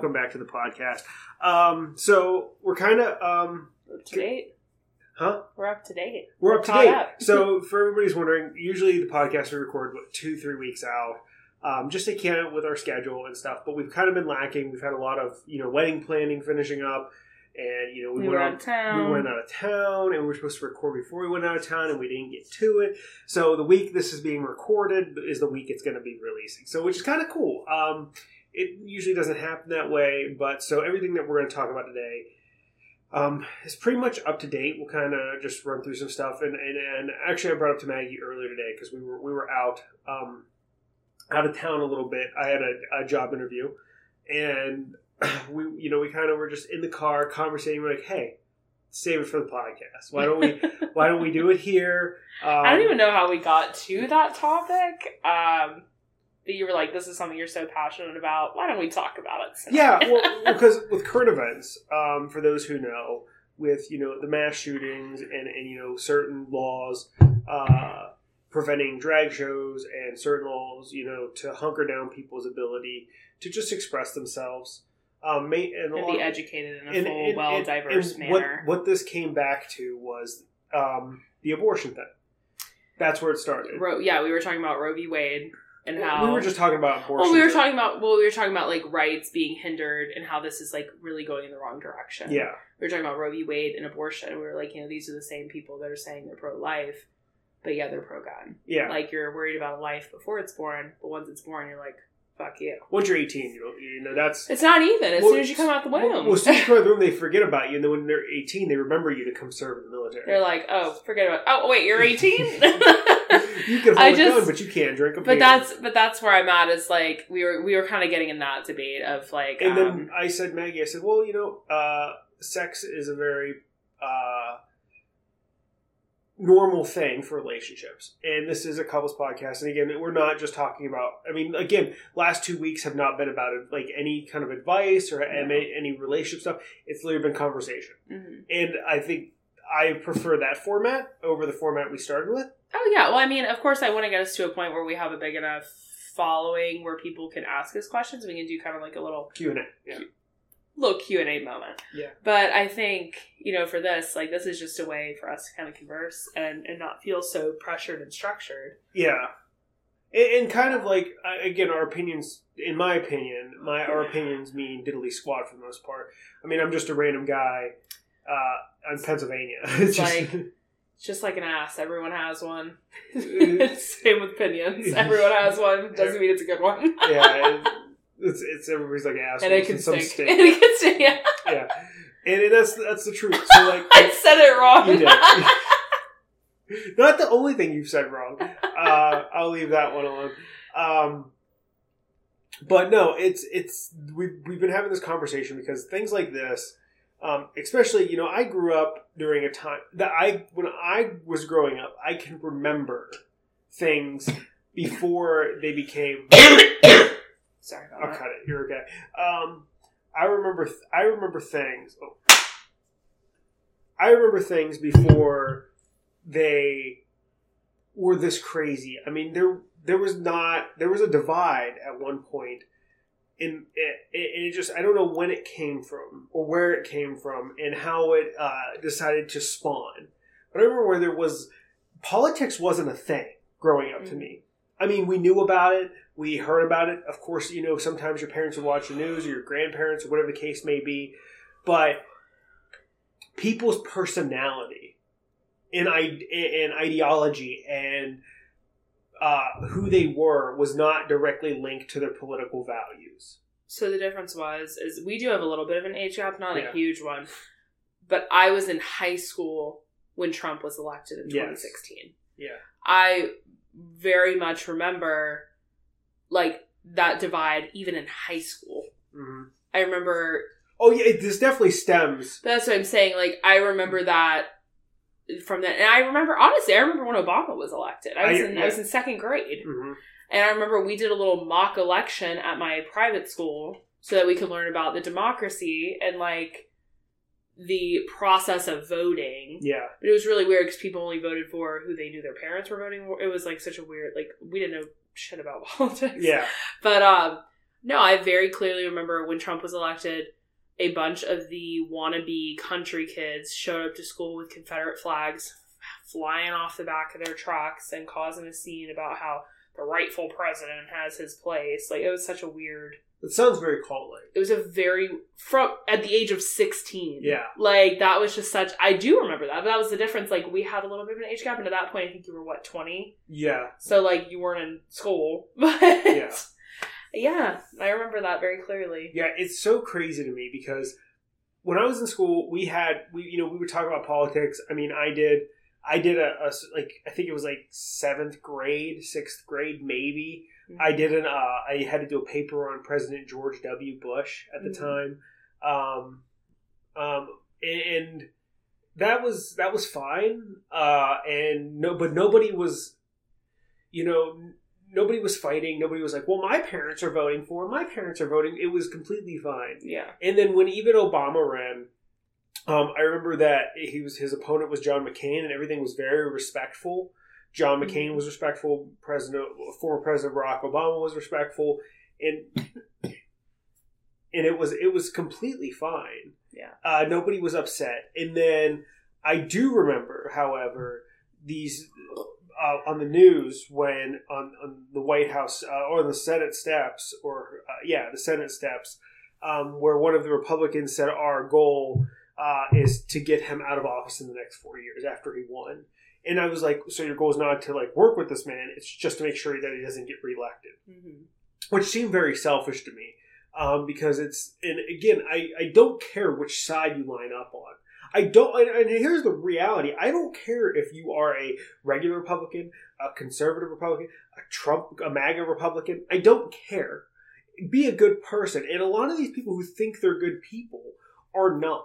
welcome back to the podcast. Um, so we're kind of um, Up to date. huh? We're up to date. We're up to date. up. so for everybody's wondering, usually the podcast we record what, two, three weeks out, um, just to count with our schedule and stuff. But we've kind of been lacking. We've had a lot of you know wedding planning finishing up, and you know We, we, were went out of town. we went out of town and we were supposed to record before we went out of town and we didn't get to it. So the week this is being recorded is the week it's going to be releasing. So which is kind of cool. Um, it usually doesn't happen that way, but so everything that we're going to talk about today um, is pretty much up to date. We'll kind of just run through some stuff and, and and actually I brought up to Maggie earlier today because we were we were out um, out of town a little bit. I had a, a job interview and we you know we kind of were just in the car conversating we're like hey save it for the podcast why don't we why don't we do it here um, I don't even know how we got to that topic. Um, but you were like, "This is something you're so passionate about. Why don't we talk about it?" tonight?" yeah well because with current events um, for those who know with you know the mass shootings and and you know certain laws uh, preventing drag shows and certain laws you know to hunker down people's ability to just express themselves um, ma- and, and be educated in a and- full, and- well, diverse and what, manner. What this came back to was um, the abortion thing. That's where it started. Ro- yeah, we were talking about Roe v. Wade and how we were just talking about abortion. Well, we were talking about well, we were talking about like rights being hindered and how this is like really going in the wrong direction. Yeah, we were talking about Roe v. Wade and abortion. We were like, you know, these are the same people that are saying they're pro-life, but yeah, they're pro-gun. yeah. Like you're worried about life before it's born, but once it's born, you're like, fuck you. Once you're 18, you know, you know that's. It's not even as Well, soon as you come out the womb. Well, well, as soon as you come out the room, they forget about you, and then when they're 18, they remember you to come serve in the military. they're like, oh, forget about. Oh, wait, you're 18. you can hold I a gun, just- but you can't drink a but beer. that's but that's where I'm at. Is like we were we were kind of getting in that debate of like, And um, then I said, Maggie, I said, well, you know, uh, sex is a very uh, normal thing for relationships. And this is a couples podcast. And again, we're not just talking about, I mean, again, last two weeks have not been about like any kind of advice or any, any relationship stuff. It's literally been conversation. mhm. And I think I prefer that format over the format we started with. Oh yeah. Well, I mean, of course, I want to get us to a point where we have a big enough following where people can ask us questions. We can do kind of like a little Q&A. Yeah. Little Q and A moment. Yeah. But I think you know, for this, like, this is just a way for us to kind of converse and and not feel so pressured and structured. Yeah, and, kind of like again, our opinions. In my opinion, my our opinions mean diddly squat for the most part. I mean, I'm just a random guy uh, in Pennsylvania. It's just, Like- just like an ass. Everyone has one. Same with opinions. Everyone has one. Doesn't mean it's a good one. yeah, it's it's everybody's like assholes and it can in some stink. state. And it can stink. Yeah. yeah, and, and that's that's the truth. So like, I said it wrong. you did. Not the only thing you've said wrong. Uh, I'll leave that one alone. Um, but no, it's it's we've we've been having this conversation because things like this, um, especially you know, I grew up during a time that I when I was growing up, I can remember things before they became. Sorry about I'll that. cut it. You're okay. Um, I remember. Th- I remember things. Oh. I remember things before they were this crazy. I mean, there there was not there was a divide at one point, and it, it, it just I don't know when it came from or where it came from and how it uh, decided to spawn. But I remember where there was politics wasn't a thing growing up to Mhm. me. I mean, we knew about it, we heard about it. Of course, you know sometimes your parents would watch the news or your grandparents or whatever the case may be, but people's personality and and ideology and uh, who they were was not directly linked to their political values. So the difference was is we do have a little bit of an age gap, not Yeah. a huge one. But I was in high school when Trump was elected in Yes. 2016. Yeah. I very much remember like that divide even in high school. hmm I remember Oh yeah, it, this definitely stems. that's what I'm saying. Like I remember that from that, and I remember honestly, I remember when Obama was elected. I was I- in yeah. I was in second grade, hmm and I remember we did a little mock election at my private school so that we could learn about the democracy and like the process of voting. Yeah, But it was really weird because people only voted for who they knew their parents were voting for. It was like such a weird, like we didn't know shit about politics. yeah, But um, No, I very clearly remember when Trump was elected, a bunch of the wannabe country kids showed up to school with Confederate flags flying off the back of their trucks and causing a scene about how the rightful president has his place. Like it was such a weird. It sounds very cult like. It was a very from at the age of sixteen. Yeah. like that was just such. I do remember that, but that was the difference. Like we had a little bit of an age gap, and at that point, I think you were what twenty. Yeah. So like you weren't in school, but Yeah. yeah, I remember that very clearly. Yeah, it's so crazy to me because when I was in school, we had we you know we would talk about politics. I mean, I did I did a, a like I think it was like seventh grade, sixth grade, maybe. I did an uh, I had to do a paper on President George W. Bush at the Mhm. time, um, um, and that was that was fine. Uh, and no, but nobody was, you know, nobody was fighting. Nobody was like, well, my parents are voting for, him, my parents are voting. It was completely fine. Yeah. And then when even Obama ran, um, I remember that he was his opponent was John McCain, and everything was very respectful. John McCain Mhm. was respectful. President, former President Barack Obama was respectful, and and it was it was completely fine. Yeah. uh, nobody was upset. And then I do remember, however, these uh, on the news when on, on the White House uh, or the Senate steps, or uh, yeah, the Senate steps, um, where one of the Republicans said our goal uh, is to get him out of office in the next four years after he won. And I was like, so your goal is not to like work with this man; it's just to make sure that he doesn't get reelected. Mm-hmm. which seemed very selfish to me um, because it's and again I, I don't care which side you line up on. I don't and, and here's the reality i don't care if you are a regular republican a conservative republican a trump a maga republican i don't care. Be a good person and a lot of these people who think they're good people are not.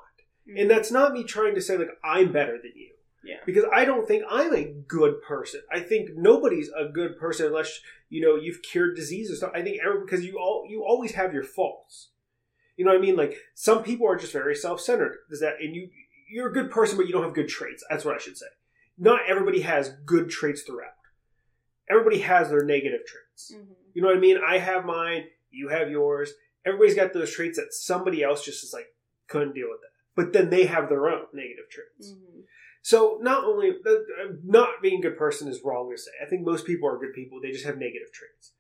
And that's not me trying to say like i'm better than you Yeah. because I don't think I'm a good person. I think nobody's a good person unless you know you've cured disease or stuff. I think every, because you all you always have your faults. You know what I mean? Like some people are just very self centered. Does that and you you're a good person, but you don't have good traits. That's what I should say. Not everybody has good traits throughout. Everybody has their negative traits. Mm-hmm. You know what I mean? I have mine. You have yours. Everybody's got those traits that somebody else just is like couldn't deal with that. But then they have their own negative traits. Mm-hmm. So not only not being a good person is wrong to say. I think most people are good people. They just have negative traits.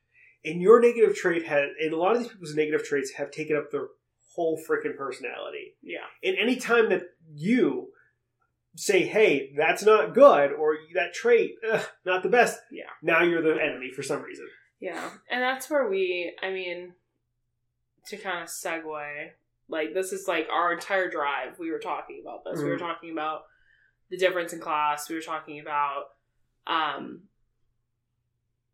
And your negative trait has, and a lot of these people's negative traits have taken up their whole freaking personality. Yeah. And any time that you say, "Hey, that's not good," or that trait, ugh, not the best, Yeah. now you're the enemy for some reason. Yeah. And that's where we, I mean, to kind of segue, like, this is like our entire drive. We were talking about this. We were Mhm. talking about the difference in class. We were talking about, um,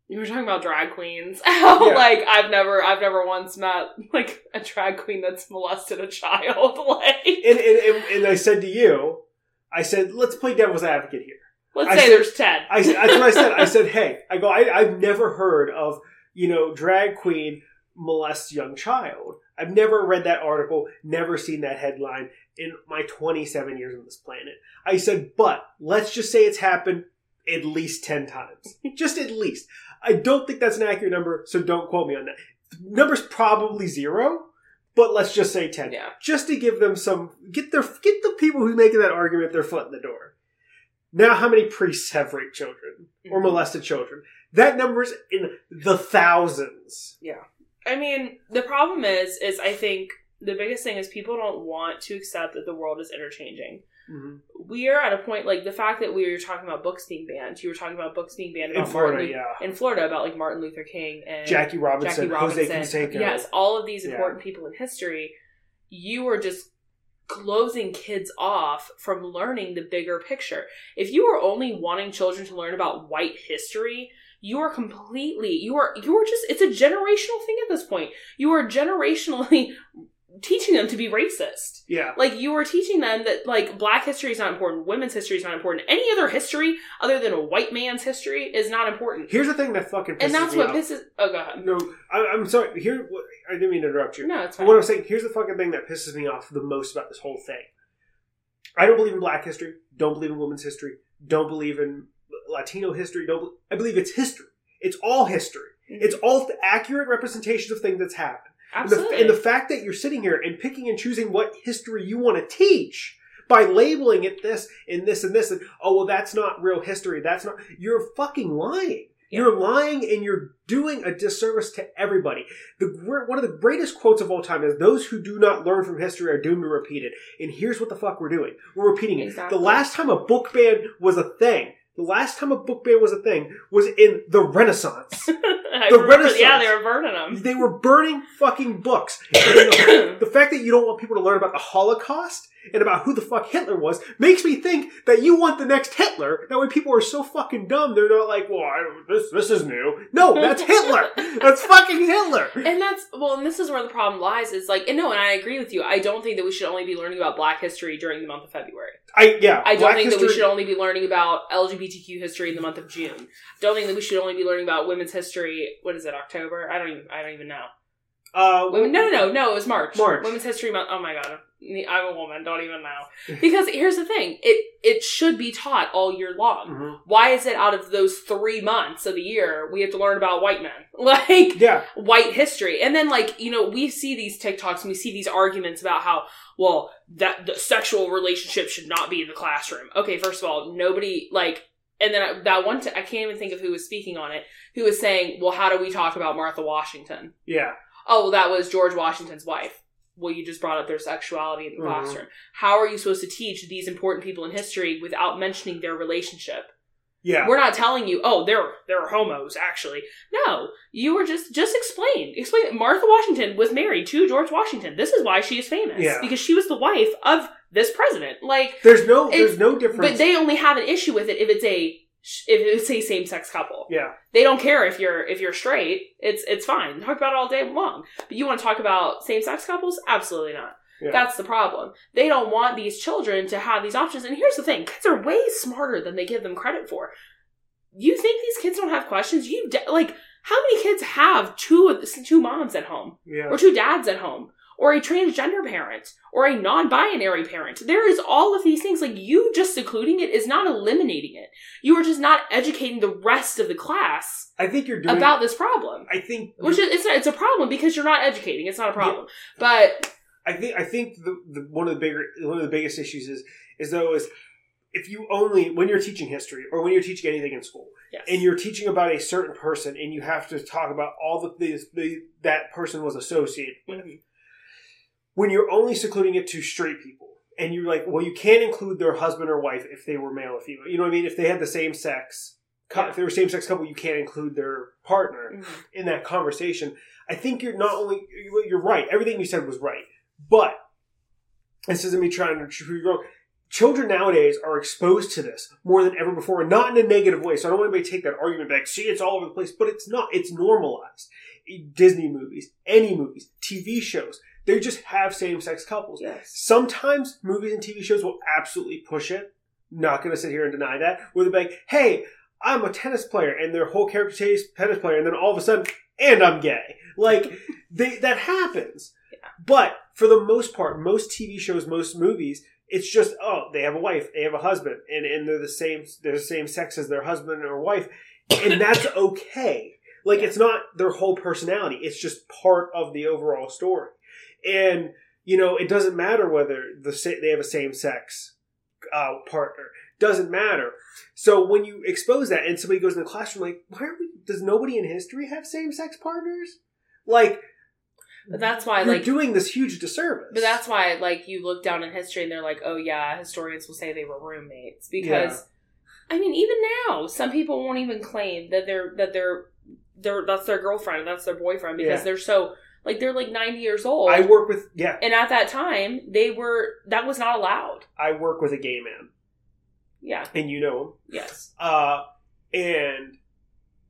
we were talking about drag queens. How Yeah. like I've never I've never once met like a drag queen that's molested a child. Like And and, and, and I said to you, I said, "Let's play devil's advocate here." let's I say said- there's ten. I that's what I said. I said, hey, I go, I, I've never heard of, you know, drag queen molests young child. I've never read that article, never seen that headline in my 27 years on this planet. I said, but let's just say it's happened at least 10 times. just at least. I don't think that's an accurate number, so don't quote me on that. The number's probably zero, but let's just say 10 yeah. just to give them some get their get the people who making that argument their foot in the door. Now, how many priests have raped children or Mhm. molested children? That number's in the thousands. Yeah. I mean, the problem is, is I think the biggest thing is people don't want to accept that the world is interchanging. Mm-hmm. We are at a point like the fact that we were talking about books being banned. You were talking about books being banned In Florida, Martin, yeah. in Florida about like Martin Luther King and Jackie Robinson, Jackie Robinson. Jose Canseco. Yes, all of these Yeah. important people in history. You are just closing kids off from learning the bigger picture. If you are only wanting children to learn about white history, you are completely you are you are just it's a generational thing at this point. You are generationally teaching them to be racist. Yeah. Like you are teaching them that like black history is not important, women's history is not important. Any other history other than a white man's history is not important. Here's the thing that fucking pisses and that's me what off. pisses oh go ahead. No, I, I'm sorry. Here, I didn't mean to interrupt you. No, it's But fine. what I'm saying, here's the fucking thing that pisses me off the most about this whole thing. I don't believe in black history. Don't believe in women's history. Don't believe in Latino history. Don't. I believe it's history. It's all history. Mm-hmm. It's all accurate representations of things that's happened. And the, Absolutely. and the fact that you're sitting here and picking and choosing what history you want to teach by labeling it this and this and this and oh well that's not real history that's not you're fucking lying Yeah. you're lying and you're doing a disservice to everybody the one of the greatest quotes of all time is those who do not learn from history are doomed to repeat it and here's what the fuck we're doing we're repeating it Exactly. the last time a book ban was a thing the last time a book ban was a thing was in the renaissance the remember, yeah, they were burning them. they were burning fucking books. The, the fact that you don't want people to learn about the Holocaust and about who the fuck Hitler was makes me think that you want the next Hitler. That way people are so fucking dumb they're not like, well, I this this is new. No, that's Hitler. that's fucking Hitler. And that's well, and this is where the problem lies. Is like, and no, and I agree with you. I don't think that we should only be learning about Black history during the month of February. I yeah. I don't think that we should only be learning about LGBTQ history in the month of June. Don't think that we should only be learning about women's history. What is it? October? I don't even. I don't even know. Uh, Women, no, no, no, no. It was March. March. Women's History Month. Oh my god, I'm a woman. Don't even know. Because here's the thing: it it should be taught all year long. Mhm. Why is it out of those three months of the year we have to learn about white men? Like Yeah. white history. And then like, you know, we see these TikToks and we see these arguments about how, well, that the sexual relationship should not be in the classroom. Okay, first of all, nobody like and then I, that one t- I can't even think of who was speaking on it, who was saying, "Well, how do we talk about Martha Washington?" Yeah. Oh, well, that was George Washington's wife. Well, you just brought up their sexuality in the Mhm. classroom. How are you supposed to teach these important people in history without mentioning their relationship? Yeah. We're not telling you, oh, they're they're homos. Actually, no. You were just just explain. Explain. that Martha Washington was married to George Washington. This is why she is famous Yeah. because she was the wife of this president. Like, There's no there's no difference. but they only have an issue with it if it's a if it's a same sex couple. yeah. They don't care if you're if you're straight. It's it's fine. Talk about it all day long. But you want to talk about same sex couples? Absolutely not. Yeah. That's the problem. They don't want these children to have these options. And here's the thing: kids are way smarter than they give them credit for. You think these kids don't have questions? You de- like how many kids have two two moms at home Yeah. or two dads at home? Or a transgender parent, or a non-binary parent. There is all of these things. Like you just secluding it is not eliminating it. You are just not educating the rest of the class I think you're doing about this problem. I think Which is it's, it's a problem because you're not educating. It's not a problem. But I think I think the, the one of the bigger one of the biggest issues is is though is if you only when you're teaching history or when you're teaching anything in school yes. and you're teaching about a certain person and you have to talk about all the things that person was associated with Mhm. When you're only secluding it to straight people and you're like well you can't include their husband or wife if they were male or female you know what I mean if they had the same sex Yeah. if they were same sex couple you can't include their partner Mhm. in that conversation. I think you're not only you- you're right. Everything you said was right, but this isn't me trying to prove you wrong. Children nowadays are exposed to this more than ever before, and not in a negative way. So I don't want anybody to take that argument back. See, it's all over the place, but it's not. It's normalized. Disney movies, any movies, TV shows, they just have same-sex couples. yes. Sometimes movies and TV shows will absolutely push it. Not going to sit here and deny that. Where they're like, hey, I'm a tennis player, and their whole character says tennis player, and then all of a sudden, and I'm gay. Like, they, that happens. Yeah. But for the most part, most TV shows, most movies, it's just, oh, they have a wife, they have a husband, and, and they're the same, they're the same sex as their husband or wife, and that's okay. Like, it's not their whole personality, it's just part of the overall story. And, you know, it doesn't matter whether the they have a same sex uh, partner. Doesn't matter. So when you expose that and somebody goes in the classroom like, why are we, does nobody in history have same sex partners? Like, But that's why, you're like, doing this huge disservice. but that's why, like, you look down in history and they're like, oh yeah, historians will say they were roommates because, I mean, even now, some people won't even claim that they're that they're they're that's their girlfriend, that's their boyfriend because Yeah. they're so like they're like ninety years old. I work with yeah, and at that time, they were that was not allowed. I work with a gay man, Yeah. and you know him. Yes. Uh, and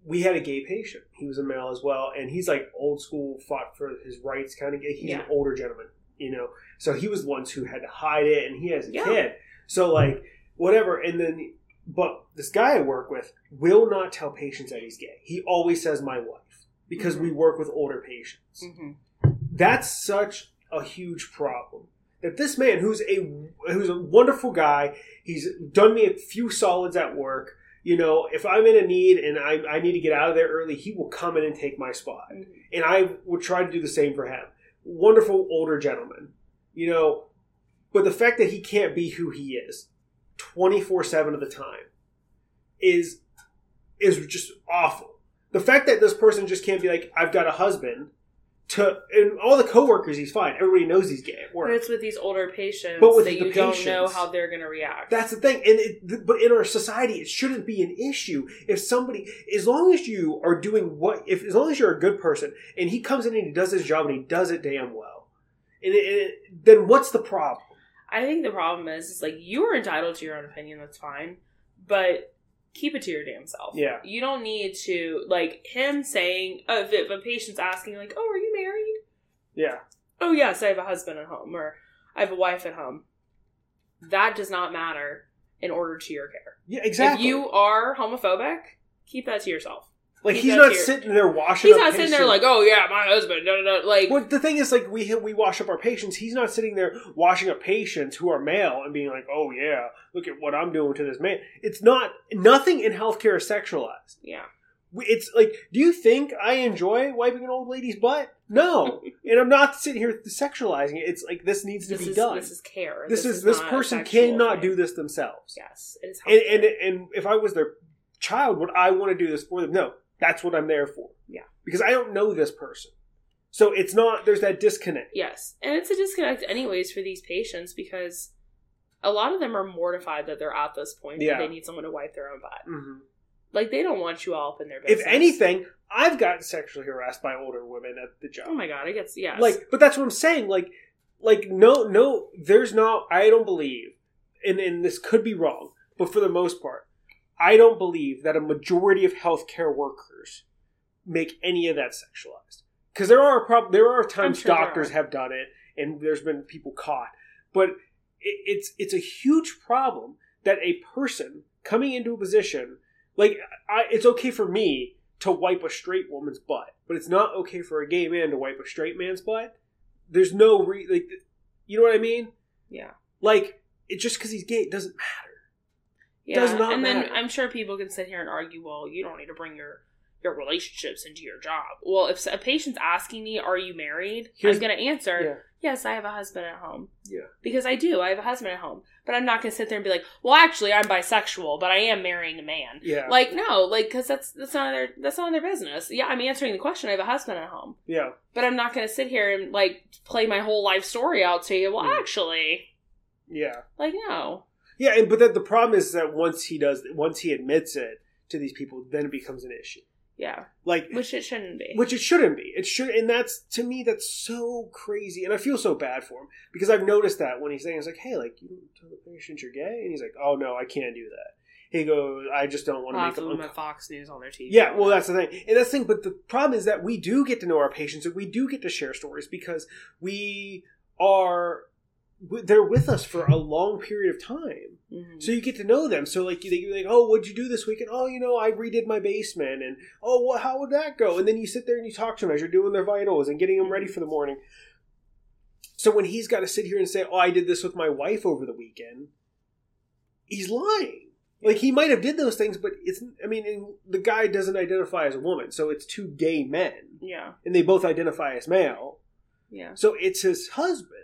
we had a gay patient. He was a male as well, and he's like old school, fought for his rights kind of gay. He's Yeah. an older gentleman, you know. So he was the ones who had to hide it, and he has a Yeah. kid. So like whatever, and then but this guy I work with will not tell patients that he's gay. He always says my wife because we work with older patients. hmm That's such a huge problem. That this man, who's a who's a wonderful guy, he's done me a few solids at work. You know, if I'm in a need and I, I need to get out of there early, he will come in and take my spot. Mhm. And I would try to do the same for him. Wonderful older gentleman. You know, but the fact that he can't be who he is 24 7 of the time is is just awful. The fact that this person just can't be like, I've got a husband, to and all the coworkers he's fine. Everybody knows he's gay at work. But it's with these older patients But with that the you don't know how they're going to react. That's the thing, and it, but in our society, it shouldn't be an issue if somebody, as long as you are doing what, if as long as you're a good person, and he comes in and he does his job and he does it damn well, and, it, it, then what's the problem? I think the problem is, is like you are entitled to your own opinion. That's fine, but keep it to your damn self. Yeah. you don't need to like him saying uh, if, if a patient's asking like, "Oh, are you married?" Yeah, Oh, yes, I have a husband at home, or I have a wife at home. That does not matter in order to your care. yeah, exactly. If you are homophobic, keep that to yourself. Like he he's does not here- sitting there washing. He's not sitting there like, "Oh yeah, my husband." No, no, no. Like, Well, the thing is, like we we wash up our patients. He's not sitting there washing up patients who are male and being like, "Oh yeah, look at what I'm doing to this man." It's not nothing in healthcare is sexualized. yeah, It's like, do you think I enjoy wiping an old lady's butt? No, and I'm not sitting here sexualizing it. It's like this needs to this be is done. this is care. This, is this person cannot thing. do this themselves. Yes, it is. And, and and if I was their child, would I want to do this for them? No, that's what I'm there for. Yeah. because I don't know this person, so it's not. There's that disconnect. Yes, and it's a disconnect, anyways, for these patients because a lot of them are mortified that they're at this point Yeah. they need someone to wipe their own butt. hmm Like they don't want you all up in their business. If anything, I've gotten sexually harassed by older women at the job. oh my god, I guess yes. Like, but that's what I'm saying. Like, like no, no, there's not. I don't believe, and and this could be wrong, but for the most part, I don't believe that a majority of healthcare workers make any of that sexualized. Because there are prob- there are times sure doctors are. have done it, and there's been people caught, but it, it's it's a huge problem that a person coming into a position like I, it's okay for me to wipe a straight woman's butt, but it's not okay for a gay man to wipe a straight man's butt. There's no re like, you know what I mean? yeah, Like it just because he's gay it doesn't matter. Yeah. does not and then. I'm sure people can sit here and argue, well, you don't need to bring your your relationships into your job. Well, if a patient's asking me, "Are you married?" Here's- I'm going to answer, Yeah. "Yes, I have a husband at home." Yeah. because I do. I have a husband at home, but I'm not going to sit there and be like, "Well, actually, I'm bisexual, but I am marrying a man." Yeah. Like no, like because that's that's not their that's not their business. Yeah, I'm answering the question. I have a husband at home, yeah. but I'm not going to sit here and like play my whole life story out to you. Well, Mm. actually, Yeah. like no, Yeah. And but then the problem is that once he does, once he admits it to these people, then it becomes an issue. yeah, Like which it shouldn't be. which it shouldn't be. It should, and that's to me that's so crazy, and I feel so bad for him because I've noticed that when he's saying, "It's like, hey, like you don't tell the patient you're gay," and he's like, "Oh no, I can't do that." He goes, "I just don't want to make them." them uncom-" at Fox News on their TV. Yeah, well, that's the thing, and that's the thing. But the problem is that we do get to know our patients, and we do get to share stories because we are they're with us for a long period of time. Mhm. So you get to know them. So like they like, oh, what'd you do this weekend? Oh, you know, I redid my basement, and oh, well, how would that go? And then you sit there and you talk to them as you're doing their vitals and getting them ready for the morning. So when he's got to sit here and say, oh, I did this with my wife over the weekend, he's lying. Like he might have did those things, but it's I mean, and the guy doesn't identify as a woman, so it's two gay men, yeah, and they both identify as male. yeah. So it's his husband.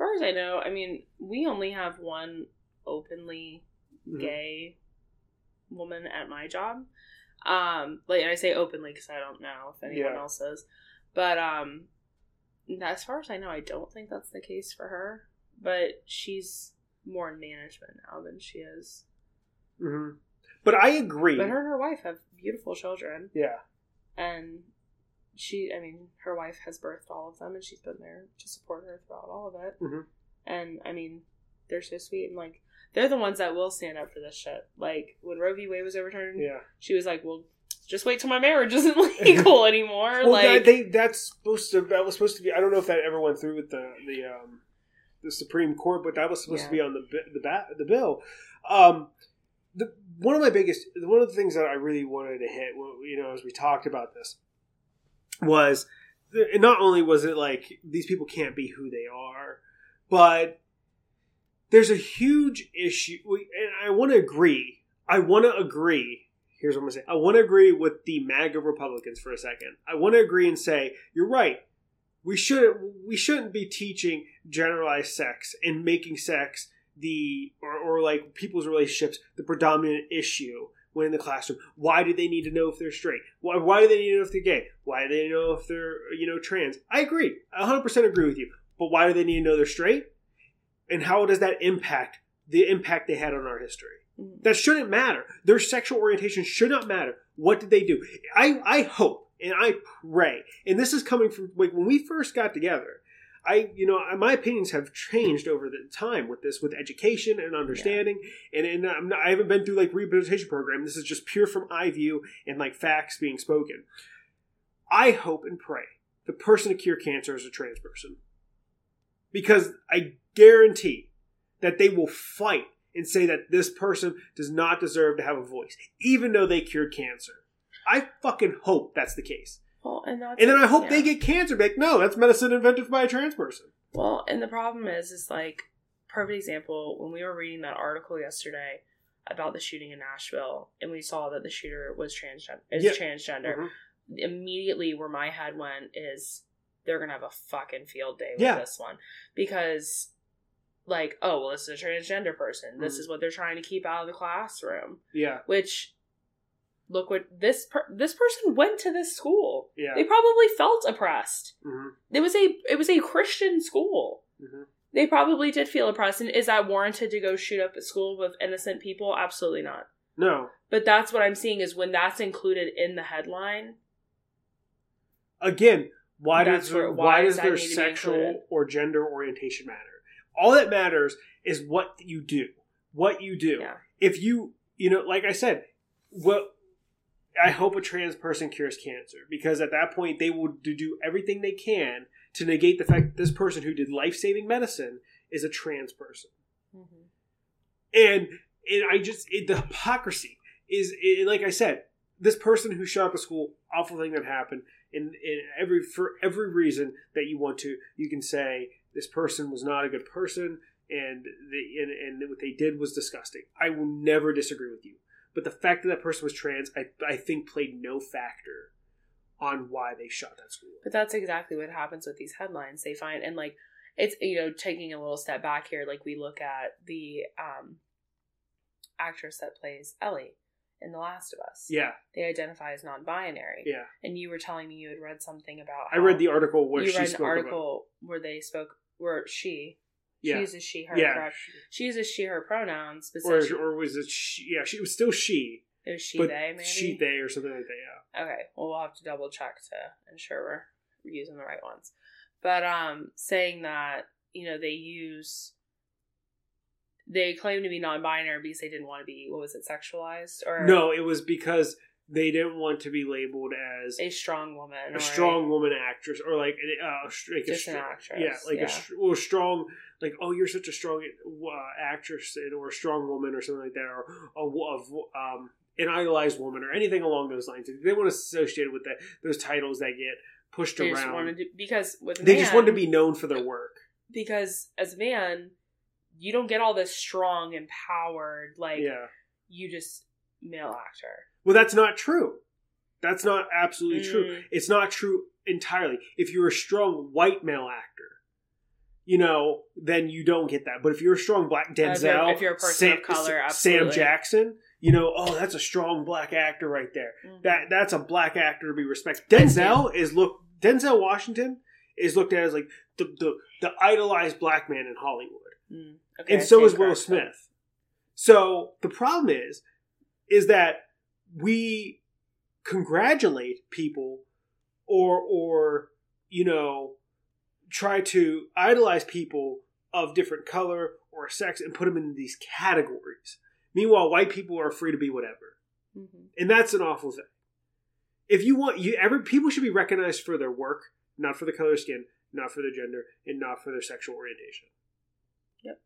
As far as I know, I mean, we only have one openly Mhm. gay woman at my job. Um, like I say openly because I don't know if anyone Yeah. else is, but um, as far as I know, I don't think that's the case for her. But she's more in management now than she is. hmm But I agree. But her and her wife have beautiful children, yeah. and she, I mean, her wife has birthed all of them, and she's been there to support her throughout all of it. Mhm. And I mean, they're so sweet, and like they're the ones that will stand up for this shit. Like when Roe v. Wade was overturned, Yeah. she was like, "Well, just wait till my marriage isn't legal anymore." Well, like, that, they that's supposed to that was supposed to be. I don't know if that ever went through with the the um, the Supreme Court, but that was supposed to be on the the bat, the bill. Um, the one of my biggest one of the things that I really wanted to hit, you know, as we talked about this, was not only was it like these people can't be who they are, but there's a huge issue, and I want to agree. I want to agree. Here's what I'm going to say. I want to agree with the MAGA Republicans for a second. I want to agree and say you're right. We shouldn't we shouldn't be teaching generalized sex and making sex the or, or like people's relationships the predominant issue when in the classroom. Why do they need to know if they're straight? Why, why do they need to know if they're gay? Why do they know if they're you know trans? I agree. I 100% agree with you. But why do they need to know they're straight? And how does that impact the impact they had on our history? Mhm. That shouldn't matter. Their sexual orientation should not matter. What did they do? I, I hope and I pray, and this is coming from like when we first got together. I, you know, my opinions have changed over the time with this, with education and understanding, and and I'm not, I haven't been through like rehabilitation program. This is just pure from eye view and like facts being spoken. I hope and pray the person to cure cancer is a trans person, because I guarantee that they will fight and say that this person does not deserve to have a voice, even though they cured cancer. I fucking hope that's the case. Well, and that's And then I hope yeah. they get cancer. Like, no, that's medicine invented by a trans person. Well, and the problem is, is like perfect example when we were reading that article yesterday about the shooting in Nashville, and we saw that the shooter was transgender. Is Yeah. transgender. Mhm. Immediately, where my head went is they're gonna have a fucking field day with Yeah. this one because, like, oh well, this is a transgender person. This Mhm. is what they're trying to keep out of the classroom. Yeah, Which, look what this per- this person went to this school. yeah. They probably felt oppressed. Mhm, It was a it was a Christian school. mhm. They probably did feel oppressed. And is that warranted to go shoot up a school with innocent people? Absolutely not. No. But that's what I'm seeing is when that's included in the headline. Again, why does where- why, why does their need to be sexual or gender orientation matter? All that matters is what you do. What you do. Yeah. If you, you know, like I said, what I hope a trans person cures cancer because at that point they will do- everything they can to negate the fact that this person who did life saving medicine is a trans person. Mm-hmm. and and I just it, the hypocrisy is it, like I said, this person who shot up a school, awful thing that happened, and, and every for every reason that you want to, you can say this person was not a good person, and they and, and what they did was disgusting. I will never disagree with you, but the fact that that person was trans, I I think played no factor on why they shot that school. But that's exactly what happens with these headlines. They find and like it's you know taking a little step back here. Like we look at the um actress that plays Ellie in The Last of Us. Yeah, They identify as non-binary. yeah. And you were telling me you had read something about. I read the article where you she read an article where they spoke where she she uses she her Yeah. correct. She uses she her pronouns, Or, she- or was it she? Yeah, she it was still she, it was she but they maybe. she they or something like that. Yeah. Okay, well we'll have to double check to ensure we're using the right ones. But um, saying that you know they use they claim to be non-binary because they didn't want to be what was it sexualized or No, it was because they didn't want to be labeled as a strong woman a or strong woman actress or like, uh, like a Just str- actress, Yeah, like yeah. a well, strong. Like, oh, you're such a strong uh, actress and- or a strong woman or something like that, or a, um, an idolized woman or anything along those lines. They want to associate with that those titles that get pushed they around. to because with they just man- wanted to be known for their work. because as a man you don't get all this strong empowered like yeah. you just male actor Well, that's not true. That's not absolutely true. Mm. It's not true entirely. If you're a strong white male actor, you know, then you don't get that. But if you're a strong black Denzel, if you're a person of color, Sam. Jackson, you know, oh, that's a strong black actor right there. Mhm. That that's a black actor to be respected. Denzel is look. Denzel Washington is looked at as like the the, the idolized black man in Hollywood Mm. Okay, and so is Will. Smith. So the problem is, is that we congratulate people, or or you know, try to idolize people of different color or sex and put them in these categories. Meanwhile, white people are free to be whatever, Mhm. and that's an awful thing. If you want, you every people should be recognized for their work, not for the color of skin, not for their gender, and not for their sexual orientation Yep.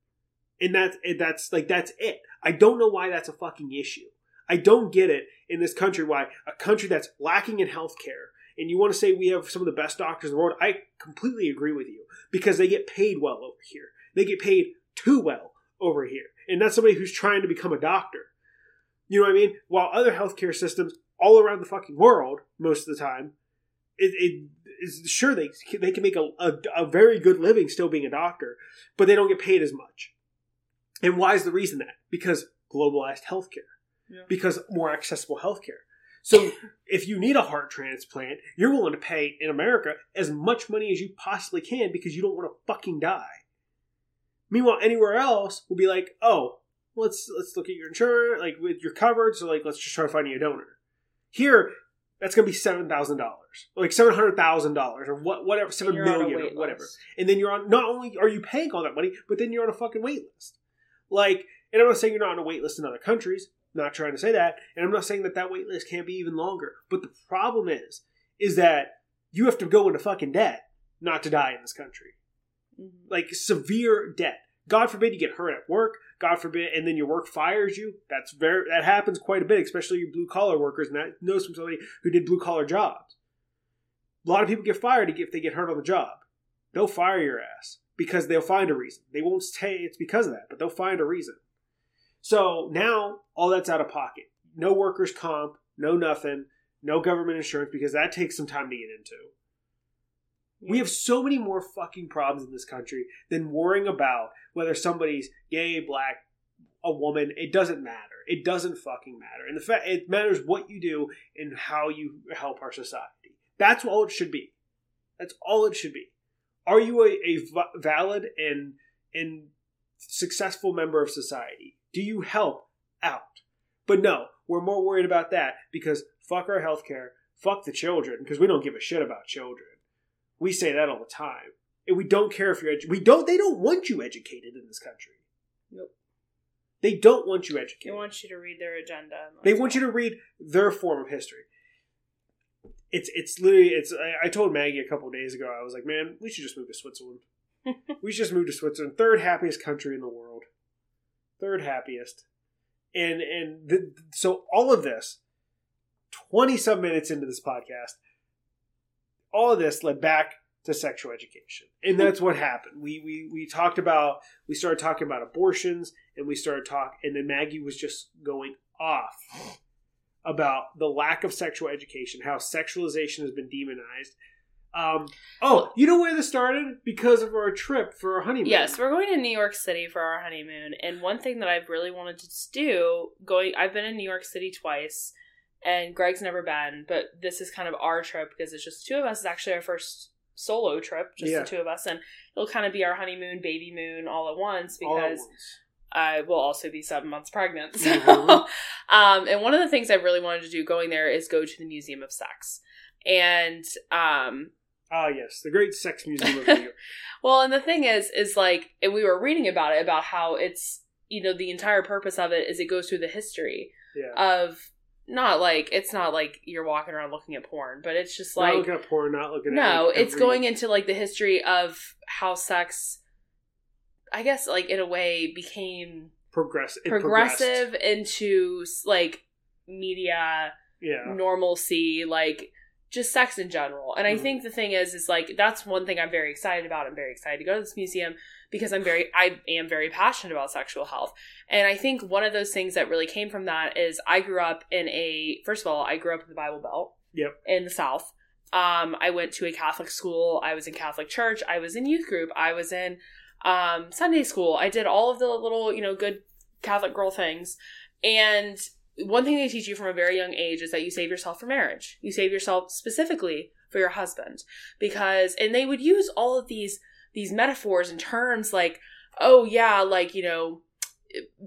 and that's that's like that's it. I don't know why that's a fucking issue. I don't get it in this country why a country that's lacking in healthcare and you want to say we have some of the best doctors in the world. I completely agree with you because they get paid well over here. They get paid too well over here, and that's somebody who's trying to become a doctor. You know what I mean? While other healthcare systems all around the fucking world, most of the time, it, it is sure they they can make a, a, a very good living still being a doctor, but they don't get paid as much. And why is the reason that? Because globalized healthcare, Yeah. because more accessible healthcare. So if you need a heart transplant, you're willing to pay in America as much money as you possibly can because you don't want to fucking die. Meanwhile, anywhere else will be like, oh, let's let's look at your insurance, like with your coverage. So like, let's just try to find you a donor. Here, that's gonna be seven thousand dollars, like seven hundred thousand dollars, or what, whatever, seven You're on a million, or whatever. list. And then you're on. Not only are you paying all that money, but then you're on a fucking wait list. Like, and I'm not saying you're not on a wait list in other countries. Not trying to say that, and I'm not saying that that wait list can't be even longer. But the problem is, is that you have to go into fucking debt not to die in this country Mhm. like severe debt. God forbid you get hurt at work. God forbid, and then your work fires you. That's very that happens quite a bit, especially you blue collar workers. And that knows from somebody who did blue collar jobs. A lot of people get fired if they get hurt on the job. They'll fire your ass because they'll find a reason. They won't say it's because of that, but they'll find a reason. So now all that's out of pocket. No workers' comp, no nothing, no government insurance because that takes some time to get into. We have so many more fucking problems in this country than worrying about whether somebody's gay, black, a woman. It doesn't matter. It doesn't fucking matter. And the fact it matters what you do and how you help our society. That's all it should be. That's all it should be. Are you a, a valid and and successful member of society? Do you help out? But no, we're more worried about that because fuck our healthcare, fuck the children, because we don't give a shit about children. We say that all the time. And we don't care if you're edu- we don't they don't want you educated in this country. Nope. They don't want you educated. They want you to read their agenda. They want you to read their form of history. It's it's literally it's. I, I told Maggie a couple days ago. I was like, man, we should just move to Switzerland. we should just move to Switzerland, third happiest country in the world, third happiest, and and the, so all of this, twenty some minutes into this podcast, all of this led back to sexual education, and that's what happened. We we we talked about we started talking about abortions, and we started talk, and then Maggie was just going off about the lack of sexual education, how sexualization has been demonized. Um, oh, you know where this started? Because of our trip for our honeymoon. Yes, we're going to New York City for our honeymoon, and one thing that I've really wanted to do going I've been in New York City twice, and Greg's never been, but this is kind of our trip because it's just two of us. It's actually our first solo trip, just Yeah. the two of us, and it'll kind of be our honeymoon, baby moon all at once because. I will also be seven months pregnant. So, Mhm. um, and one of the things I really wanted to do going there is go to the Museum of Sex, and um, Ah, yes, the Great Sex Museum of New York. well, and the thing is, is like, and we were reading about it about how it's you know the entire purpose of it is it goes through the history Yeah, of not like it's not like you're walking around looking at porn, but it's just not like looking at porn, not looking at no, like, it's every- going into like the history of how sex, I guess, like in a way became progress progressive progressed. into like media Yeah, normalcy, like just sex in general. And I Mhm. think the thing is, is like that's one thing I'm very excited about. I'm very excited to go to this museum because I'm very, I am very passionate about sexual health. And I think one of those things that really came from that is I grew up in a, first of all, I grew up in the Bible Belt. Yep. In the South. Um, I went to a Catholic school. I was in Catholic church. I was in youth group. I was in um, Sunday school. I did all of the little, you know, good Catholic girl things. And one thing they teach you from a very young age is that you save yourself for marriage. You save yourself specifically for your husband because and they would use all of these these metaphors and terms like oh yeah like you know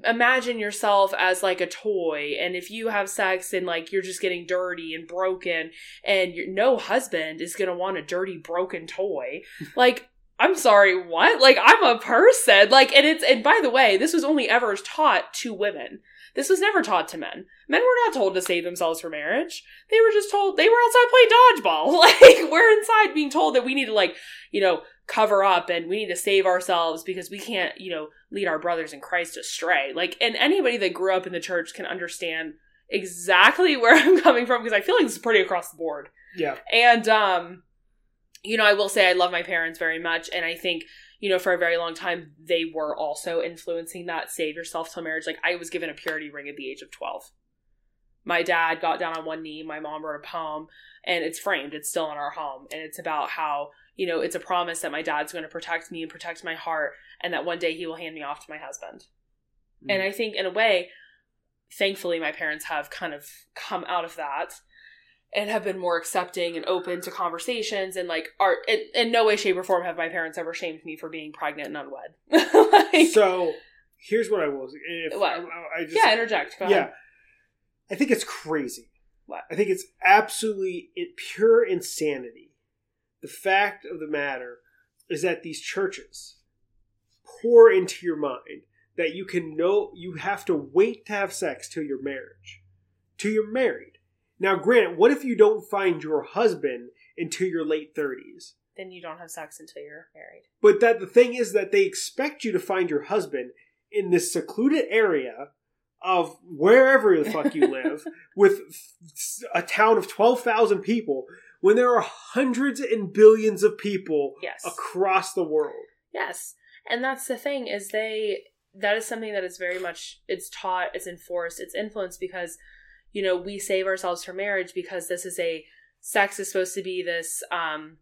imagine yourself as like a toy and if you have sex and like you're just getting dirty and broken and your no husband is going to want a dirty broken toy like I'm sorry, what? Like I'm a person. Like and it's and by the way, this was only ever taught to women. This was never taught to men. Men were not told to save themselves for marriage. They were just told they were outside playing dodgeball. Like we're inside being told that we need to like, you know, cover up and we need to save ourselves because we can't, you know, lead our brothers in Christ astray. Like and anybody that grew up in the church can understand exactly where I'm coming from because I feel like this is pretty across the board. yeah, And um you know, I will say I love my parents very much and I think you know, for a very long time, they were also influencing that save yourself till marriage. Like, I was given a purity ring at the age of 12. my dad got down on one knee, my mom wrote a poem, and it's framed. It's still in our home. And it's about how, you know, it's a promise that my dad's going to protect me and protect my heart, and that one day he will hand me off to my husband. Mm. And I think, in a way, thankfully, my parents have kind of come out of that and have been more accepting and open to conversations and like art in, in no way shape or form have my parents ever shamed me for being pregnant and unwed like, so here's what I will say. If What? I, I just, yeah interject go yeah. ahead I think it's crazy. What? I think it's absolutely pure insanity. The fact of the matter is that these churches pour into your mind that you can know you have to wait to have sex till your marriage, till you're married. Now, granted, what if you don't find your husband until your late thirties? then you don't have sex until you're married But that the thing is that they expect you to find your husband in this secluded area of wherever the fuck you live with a town of 12,000 people when there are hundreds and billions of people yes across the world. yes and that's the thing is they that is something that is very much it's taught it's enforced it's influenced because you know we save ourselves for marriage because this is a sex is supposed to be this um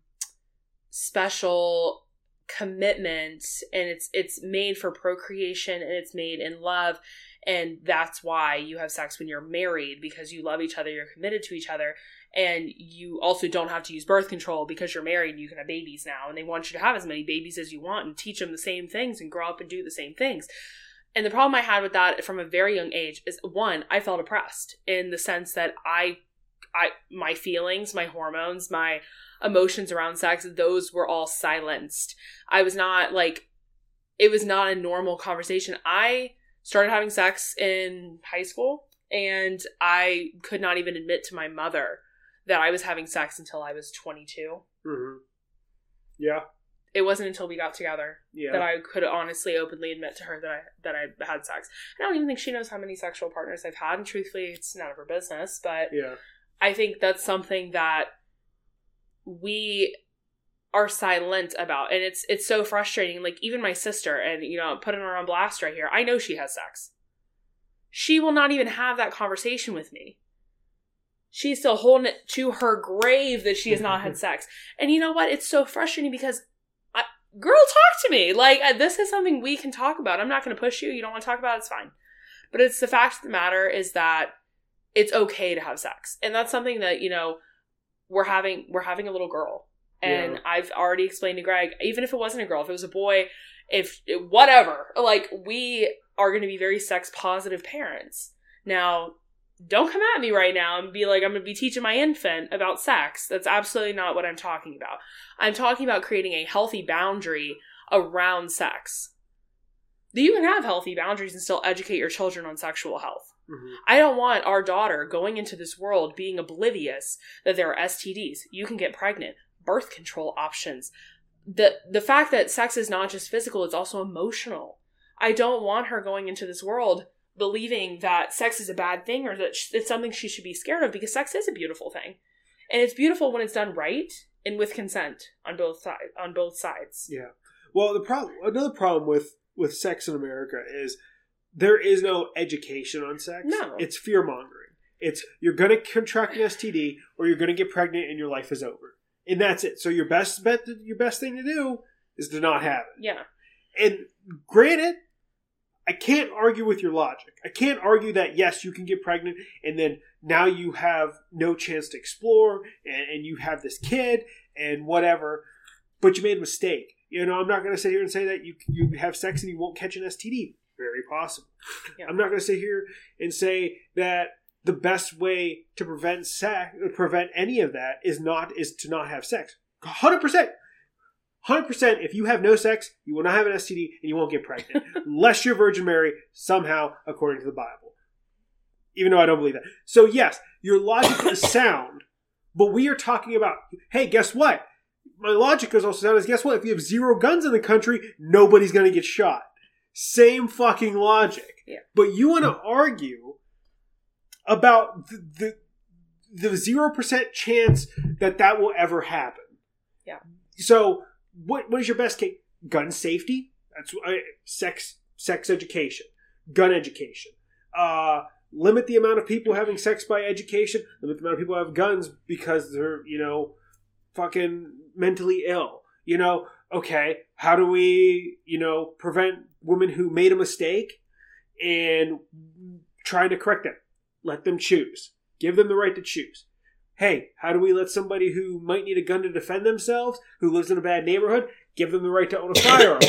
special commitment and it's it's made for procreation and it's made in love. And that's why you have sex when you're married because you love each other you're committed to each other and you also don't have to use birth control because you're married and you can have babies now. And they want you to have as many babies as you want and teach them the same things and grow up and do the same things and the problem i had with that from a very young age is one i felt oppressed in the sense that i i my feelings my hormones my emotions around sex those were all silenced. I was not like it was not a normal conversation. I started having sex in high school and i could not even admit to my mother that i was having sex until i was 22 Mm-hmm. Yeah, it wasn't until we got together yeah. that i could honestly openly admit to her that i that i had sex. I don't even think she knows how many sexual partners i've had and truthfully it's none of her business but yeah. I think that's something that we are silent about and it's it's so frustrating. Like even my sister and you know putting her on blast right here i know she has sex. She will not even have that conversation with me. She's still holding it to her grave that she has not had sex. And you know what? It's so frustrating because girl talk to me. Like this is something we can talk about. I'm not going to push you. You don't want to talk about it it's fine. But it's the fact of the matter is that it's okay to have sex. And that's something that you know we're having we're having a little girl. And Yeah. i've already explained to greg even if it wasn't a girl if it was a boy if whatever like we are going to be very sex positive parents. Now don't come at me right now and be like i'm going to be teaching my infant about sex that's absolutely not what i'm talking about i'm talking about creating a healthy boundary around sex you can have healthy boundaries and still educate your children on sexual health Mhm. I don't want our daughter going into this world being oblivious that there are STDs. You can get pregnant, birth control options. The the fact that sex is not just physical, it's also emotional. I don't want her going into this world believing that sex is a bad thing or that it's something she should be scared of because sex is a beautiful thing. And it's beautiful when it's done right and with consent on both sides on both sides. Yeah. Well, the problem, another problem with with sex in America is there is no education on sex. No. it's fear mongering. It's you're going to contract an STD or you're going to get pregnant and your life is over, and that's it. So your best bet, your best thing to do is to not have it. Yeah. And granted, I can't argue with your logic. I can't argue that yes, you can get pregnant and then now you have no chance to explore and, and you have this kid and whatever, but you made a mistake. You know, I'm not going to sit here and say that you you have sex and you won't catch an STD. Very possible. Yeah. I'm not going to sit here and say that the best way to prevent sex, prevent any of that, is not is to not have sex. Hundred percent. Hundred percent. If you have no sex, you will not have an STD and you won't get pregnant, unless you're Virgin Mary somehow, according to the Bible. Even though I don't believe that. So yes, your logic is sound, but we are talking about. Hey, guess what? My logic is also sound. Is guess what? If you have zero guns in the country, nobody's going to get shot. Same fucking logic. Yeah. But you want to argue about the the the zero percent chance that that will ever happen. Yeah. So what what is your best case? Gun safety. That's uh, sex sex education, gun education, uh, limit the amount of people having sex by education, limit the amount of people have guns because they're, you know, fucking mentally ill. You know, okay, how do we, you know, prevent women who made a mistake and trying to correct them? Let them choose. Give them the right to choose. Hey, how do we let somebody who might need a gun to defend themselves, who lives in a bad neighborhood, give them the right to own a firearm,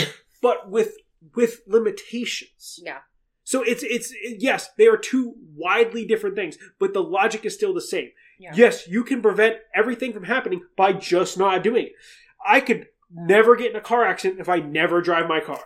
but with with limitations. Yeah. So it's it's yes, they are two widely different things, but the logic is still the same. Yeah. Yes, you can prevent everything from happening by just not doing it. I could never get in a car accident if I never drive my car.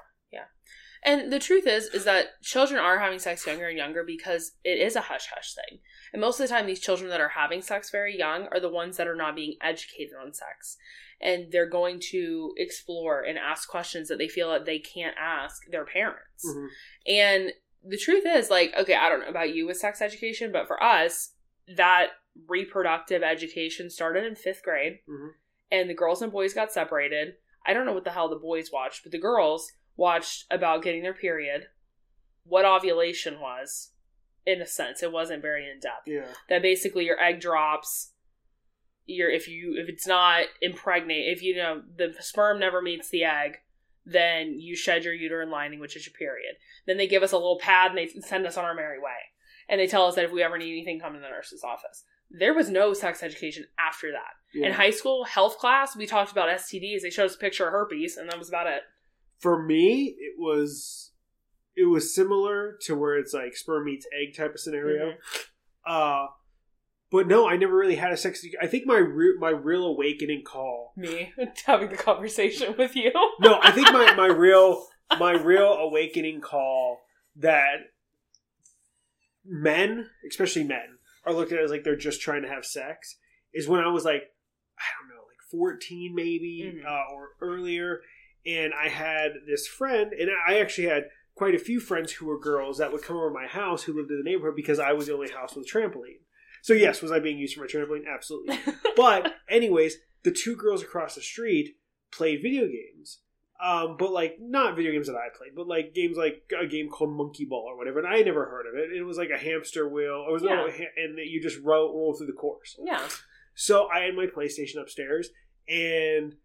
And the truth is, is that children are having sex younger and younger because it is a hush hush thing. And most of the time, these children that are having sex very young are the ones that are not being educated on sex. And they're going to explore and ask questions that they feel that they can't ask their parents. Mhm. And the truth is, like, okay, I don't know about you with sex education, but for us, that reproductive education started in fifth grade, Mhm. and the girls and boys got separated. I don't know what the hell the boys watched, but the girls watched about getting their period, what ovulation was, in a sense. It wasn't very in depth. Yeah. That basically your egg drops. Your if you if it's not impregnate, if you know the sperm never meets the egg, then you shed your uterine lining, which is your period. Then they give us a little pad and they send us on our merry way. And they tell us that if we ever need anything, come to the nurse's office. There was no sex education after that. yeah. In high school health class, we talked about STDs. They showed us a picture of herpes, and that was about it. For me, it was it was similar to where it's like sperm meets egg type of scenario. Uh but no, I never really had a sex. I think my re- my real awakening call. Me having the conversation with you. No, I think my my real my real awakening call that men, especially men, are looked at as like they're just trying to have sex is when I was like, I don't know, like 14 maybe Mhm. uh, or earlier. And I had this friend, and I actually had quite a few friends who were girls that would come over to my house who lived in the neighborhood because I was the only house with a trampoline. So, yes, was I being used for my trampoline? Absolutely. But, anyways, the two girls across the street played video games. Um, but like not video games that I played, but like games like a game called Monkey Ball or whatever, and I had never heard of it. It was like a hamster wheel. It was Yeah. and you just roll roll through the course. yeah. So I had my PlayStation upstairs, and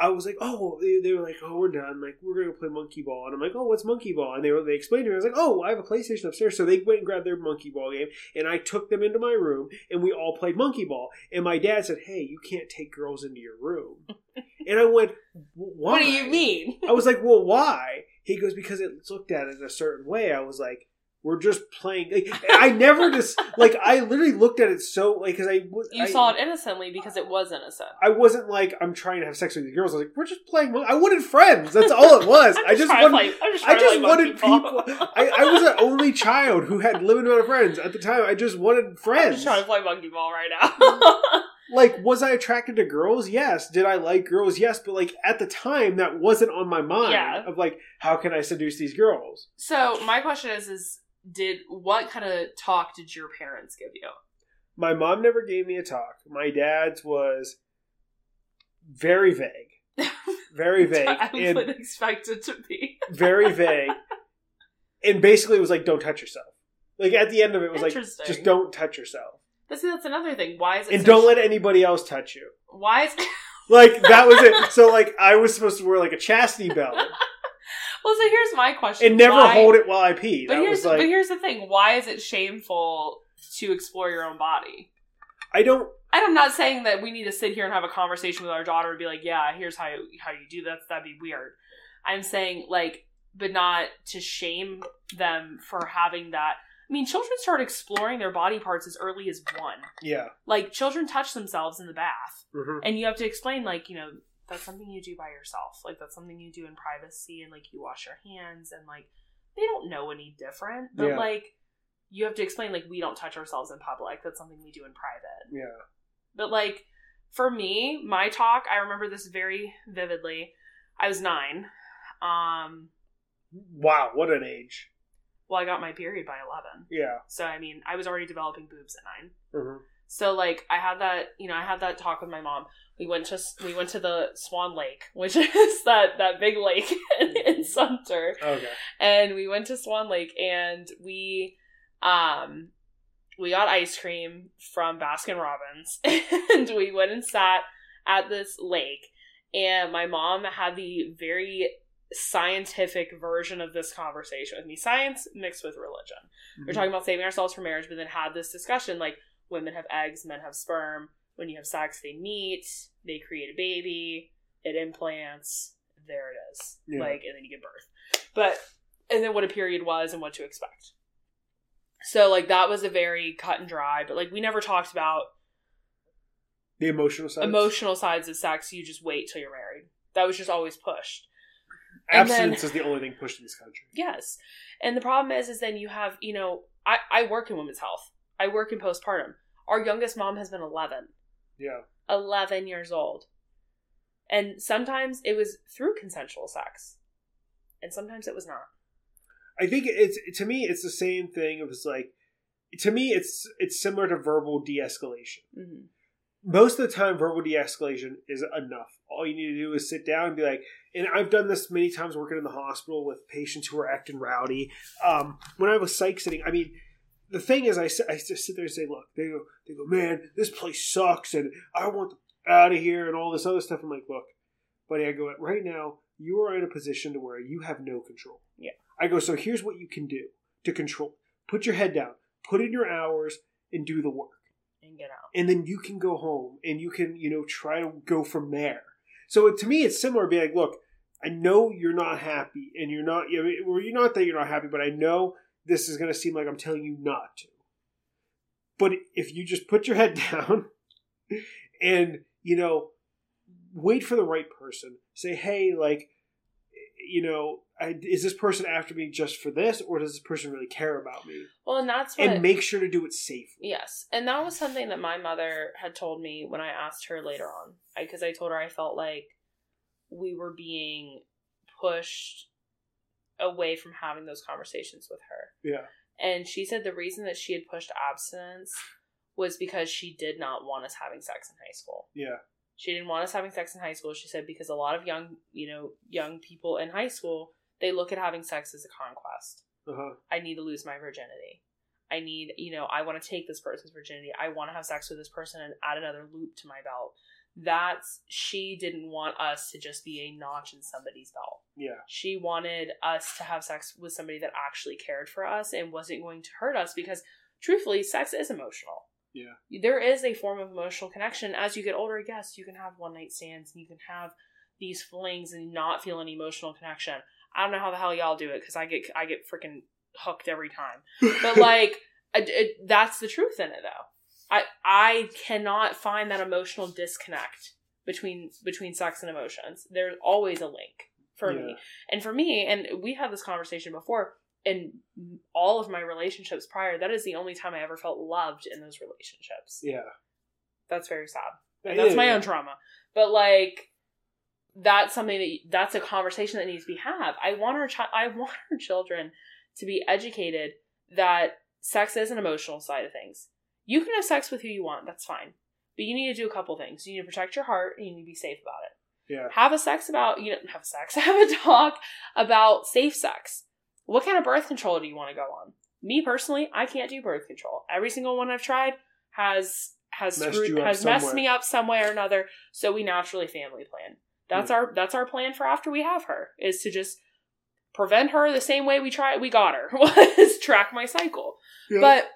I was like, "Oh," they, they were like, "Oh, we're done. Like, we're gonna play Monkey Ball." And I'm like, "Oh, what's Monkey Ball?" And they were they explained to me. I was like, "Oh, I have a PlayStation upstairs." So they went and grabbed their Monkey Ball game, and I took them into my room, and we all played Monkey Ball. And my dad said, "Hey, you can't take girls into your room." and I went, "Why?" What do you mean? I was like, "Well, why?" He goes, "Because it looked at it a certain way." I was like. We're just playing. Like, I never just like. I literally looked at it so like because I was. You I, saw it innocently because it was innocent. I wasn't like I'm trying to have sex with these girls. I was like, we're just playing. I wanted friends. That's all it was. I'm just wanted. play- just I just wanted ball. people. I, I was an only child who had limited amount of friends at the time. I just wanted friends. I'm just trying to play monkey ball right now. Like, was I attracted to girls? Yes. Did I like girls? Yes. But like at the time, that wasn't on my mind. Yeah. Of like, how can I seduce these girls? so my question is: is did what kind of talk did your parents give you? My mom never gave me a talk. My dad's was very vague, very vague, I would expect it to be. very vague, and basically it was like, "Don't touch yourself." Like at the end of it, it was like, "Just don't touch yourself, But see, that's another thing. Why is it? and so don't sh- let anybody else touch you." Why is? Like that was it. So like I was supposed to wear like a chastity belt well, so here's my question. and never Why- hold it while I pee. But That here's like but here's the thing. Why is it shameful to explore your own body? I don't. And I'm not saying that we need to sit here and have a conversation with our daughter and be like, yeah, here's how you, how you do that. That'd be weird. I'm saying like, but not to shame them for having that. I mean, children start exploring their body parts as early as one. Yeah. Like children touch themselves in the bath, hmm and you have to explain like, you know, that's something you do by yourself. Like that's something you do in privacy, and like you wash your hands, and like they don't know any different. But Yeah. like you have to explain like we don't touch ourselves in public. That's something we do in private. Yeah. But like for me, my talk, I remember this very vividly. I was nine. Um, Wow. What an age. well, I got my period by eleven. Yeah. So I mean, I was already developing boobs at nine. hmm So like, I had that, you know, I had that talk with my mom. We went to we went to the Swan Lake, which is that that big lake in, in Sumter, Okay. and we went to Swan Lake, and we Um, we got ice cream from Baskin Robbins, and we went and sat at this lake. And my mom had the very scientific version of this conversation with me science mixed with religion. Mm-hmm. We're talking about saving ourselves for marriage, but then had this discussion like women have eggs, men have sperm. When you have sex, they meet, they create a baby, it implants, there it is. Yeah. Like, and then you give birth. But, and then what a period was and what to expect. So, like, that was a very cut and dry, but like, we never talked about the emotional side. emotional sides of sex. You just wait till you're married. That was just always pushed. and then- is the only thing pushed in this country. Yes. And the problem is, is then you have, you know, I, I work in women's health. I work in postpartum. Our youngest mom has been 11. Yeah. 11 years old. And sometimes it was through consensual sex. And sometimes it was not. I think it's to me it's the same thing. It was like to me it's it's similar to verbal de-escalation. hmm Most of the time, verbal de-escalation is enough. All you need to do is sit down and be like, and I've done this many times working in the hospital with patients who are acting rowdy. Um, when I was psych sitting, I mean, the thing is, I, I just sit there and say, look, they go, they go, man, this place sucks, and I want out of here, and all this other stuff. I'm like, look, buddy, I go, right now, you are in a position to where you have no control. Yeah. I go, so here's what you can do to control. Put your head down, put in your hours, and do the work And get out. and then you can go home and you can you know try to go from there so to me it's similar being like look i know you're not happy and you're not you know, well, you're not that you're not happy but i know this is going to seem like i'm telling you not to. But if you just put your head down and you know wait for the right person. Say hey like you know I, is this person after me just for this or does this person really care about me? Well, and that's what. and make sure to do it safely. Yes, and that was something that my mother had told me when I asked her later on, because I, told her I felt like we were being pushed away from having those conversations with her. yeah And she said the reason that she had pushed abstinence was because she did not want us having sex in high school. yeah She didn't want us having sex in high school. She said because a lot of young, you know, young people in high school, they look at having sex as a conquest. uh-huh I need to lose my virginity. I need, you know, I want to take this person's virginity. I want to have sex with this person and add another loop to my belt. That's she didn't want us to just be a notch in somebody's belt. Yeah She wanted us to have sex with somebody that actually cared for us and wasn't going to hurt us because truthfully, sex is emotional. Yeah. There is a form of emotional connection. As you get older, yes, you can have one night stands and you can have these flings and not feel any emotional connection. I don't know how the hell y'all do it because I get I get freaking hooked every time. But like, it, it, that's the truth in it, though. I I cannot find that emotional disconnect between between sex and emotions. There's always a link for me, and for me, and we had this conversation before. In all of my relationships prior, that is the only time I ever felt loved in those relationships. Yeah. That's very sad. Yeah, And that's my yeah. own trauma. But like that's something that that's a conversation that needs to be had. I want our child I want our children to be educated that sex is an emotional side of things. You can have sex with who you want, that's fine. But you need to do a couple things. You need to protect your heart and you need to be safe about it. Yeah. Have a sex about you know have sex, have a talk about safe sex. What kind of birth control do you want to go on? Me personally, I can't do birth control. Every single one I've tried has has Messed screwed has messed me up some way or another. So we naturally family plan. That's Yeah. our that's our plan for after we have her is to just prevent her the same way we try we got her was track my cycle. Yeah. But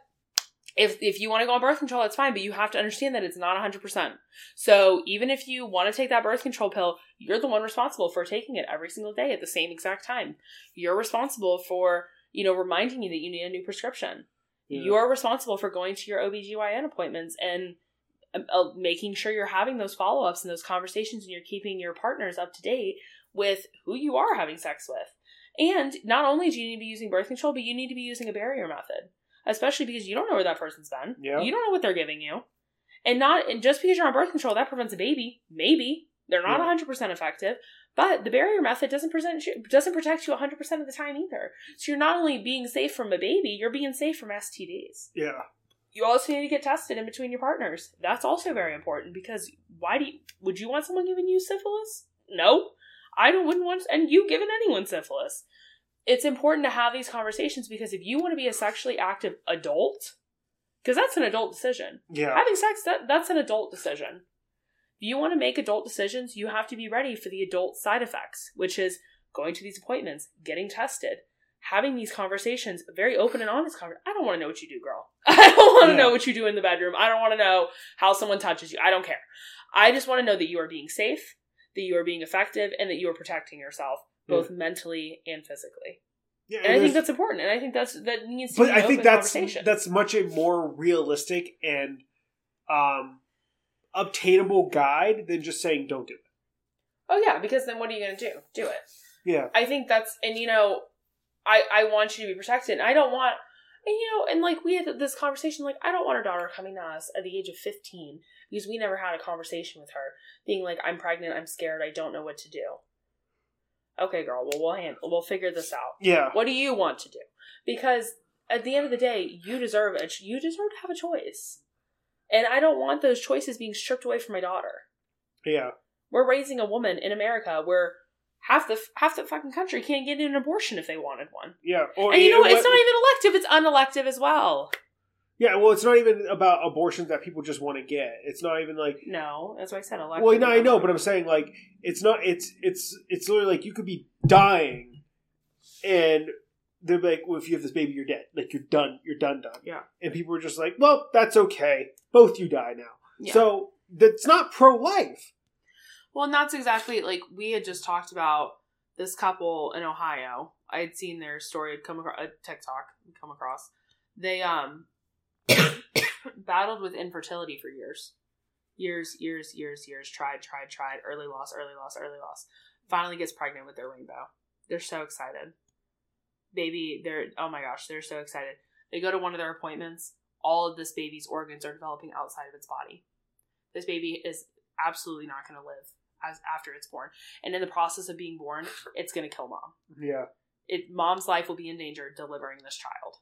if if you want to go on birth control, that's fine. But you have to understand that it's not hundred percent. So even if you want to take that birth control pill, you're the one responsible for taking it every single day at the same exact time. You're responsible for you know reminding you that you need a new prescription. Yeah. You're responsible for going to your OBGYN appointments and um, uh, making sure you're having those follow ups and those conversations and you're keeping your partners up to date with who you are having sex with. And not only do you need to be using birth control, but you need to be using a barrier method, especially because you don't know where that person's been. Yeah. You don't know what they're giving you. And not and just because you're on birth control, that prevents a baby. Maybe. They're not Yeah. 100% effective. But the barrier method doesn't present you, doesn't protect you 100% of the time either. So you're not only being safe from a baby, you're being safe from STDs. Yeah. You also need to get tested in between your partners. That's also very important because why do you, would you want someone giving you syphilis? No, I don't wouldn't want and you giving anyone syphilis. It's important to have these conversations because if you want to be a sexually active adult, because that's an adult decision. Yeah. Having sex, that, that's an adult decision. If you want to make adult decisions, you have to be ready for the adult side effects, which is going to these appointments, getting tested, having these conversations, very open and honest conversations. I don't want to know what you do, girl. I don't want to Yeah. know what you do in the bedroom. I don't want to know how someone touches you. I don't care. I just want to know that you are being safe, that you are being effective, and that you are protecting yourself, both mentally and physically. yeah And I think that's important. And I think that's that needs to but I think that's that's much a more realistic and um obtainable guide than just saying don't do it. oh yeah, because then what are you going to do? Do it. Yeah. I think that's and you know, I I want you to be protected. And I don't want and you know, and like we had this conversation, like I don't want our daughter coming to us at the age of fifteen because we never had a conversation with her, being like, I'm pregnant, I'm scared, I don't know what to do. Okay, girl, well we'll handle we'll figure this out. Yeah. What do you want to do? Because at the end of the day, you deserve it. you deserve to have a choice. And I don't want those choices being stripped away from my daughter. Yeah. We're raising a woman in America where half the half the fucking country can't get an abortion if they wanted one. Yeah. Or And you know what? It's not even elective; it's unelective as well. Yeah, well, it's not even about abortions that people just want to get. It's not even like No, that's why I said elective. Well, no, I know, but I'm saying like it's not. It's it's it's literally like you could be dying, and they're like, "Well, if you have this baby, you're dead. Like you're done. You're done, done." Yeah. And people are just like, "Well, that's okay. Both you die now." Yeah. So that's not pro life. Well, and that's exactly like we had just talked about this couple in Ohio. I had seen their story had come across a TikTok come across. They um battled with infertility for years. Years, years, years, years. Tried, tried, tried. Early loss, early loss, early loss. Finally gets pregnant with their rainbow. They're so excited. Baby, they're oh my gosh, they're so excited. They go to one of their appointments. All of this baby's organs are developing outside of its body. This baby is absolutely not going to live as after it's born. And in the process of being born, it's going to kill mom. Yeah. It mom's life will be in danger delivering this child.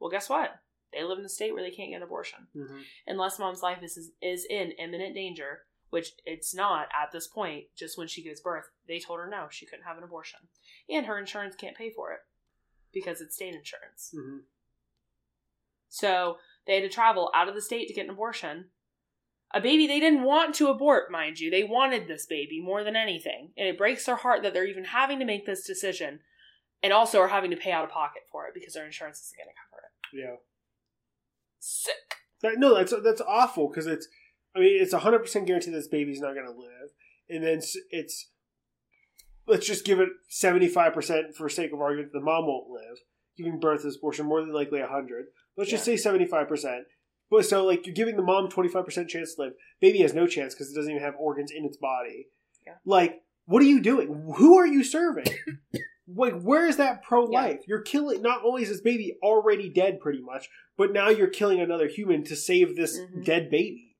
Well, guess what? They live in a state where they can't get an abortion hmm unless mom's life is is in imminent danger, which it's not at this point. Just when she gives birth, they told her no, she couldn't have an abortion, and her insurance can't pay for it because it's state insurance. hmm So they had to travel out of the state to get an abortion. A baby they didn't want to abort, mind you. They wanted this baby more than anything. And it breaks their heart that they're even having to make this decision and also are having to pay out of pocket for it because their insurance isn't going to cover it. Yeah. Sick. That, no, that's that's awful because it's. I mean, it's hundred percent guaranteed this baby's not going to live, and then it's, it's. Let's just give it seventy five percent for sake of argument. The mom won't live, giving birth to this abortion more than likely hundred. Let's just say seventy five percent. But so like you're giving the mom twenty five percent chance to live. Baby has no chance because it doesn't even have organs in its body. Yeah. Like, what are you doing? Who are you serving? like, where is that pro life? You're killing. Not only is this baby already dead, pretty much, but now you're killing another human to save this Mhm. dead baby.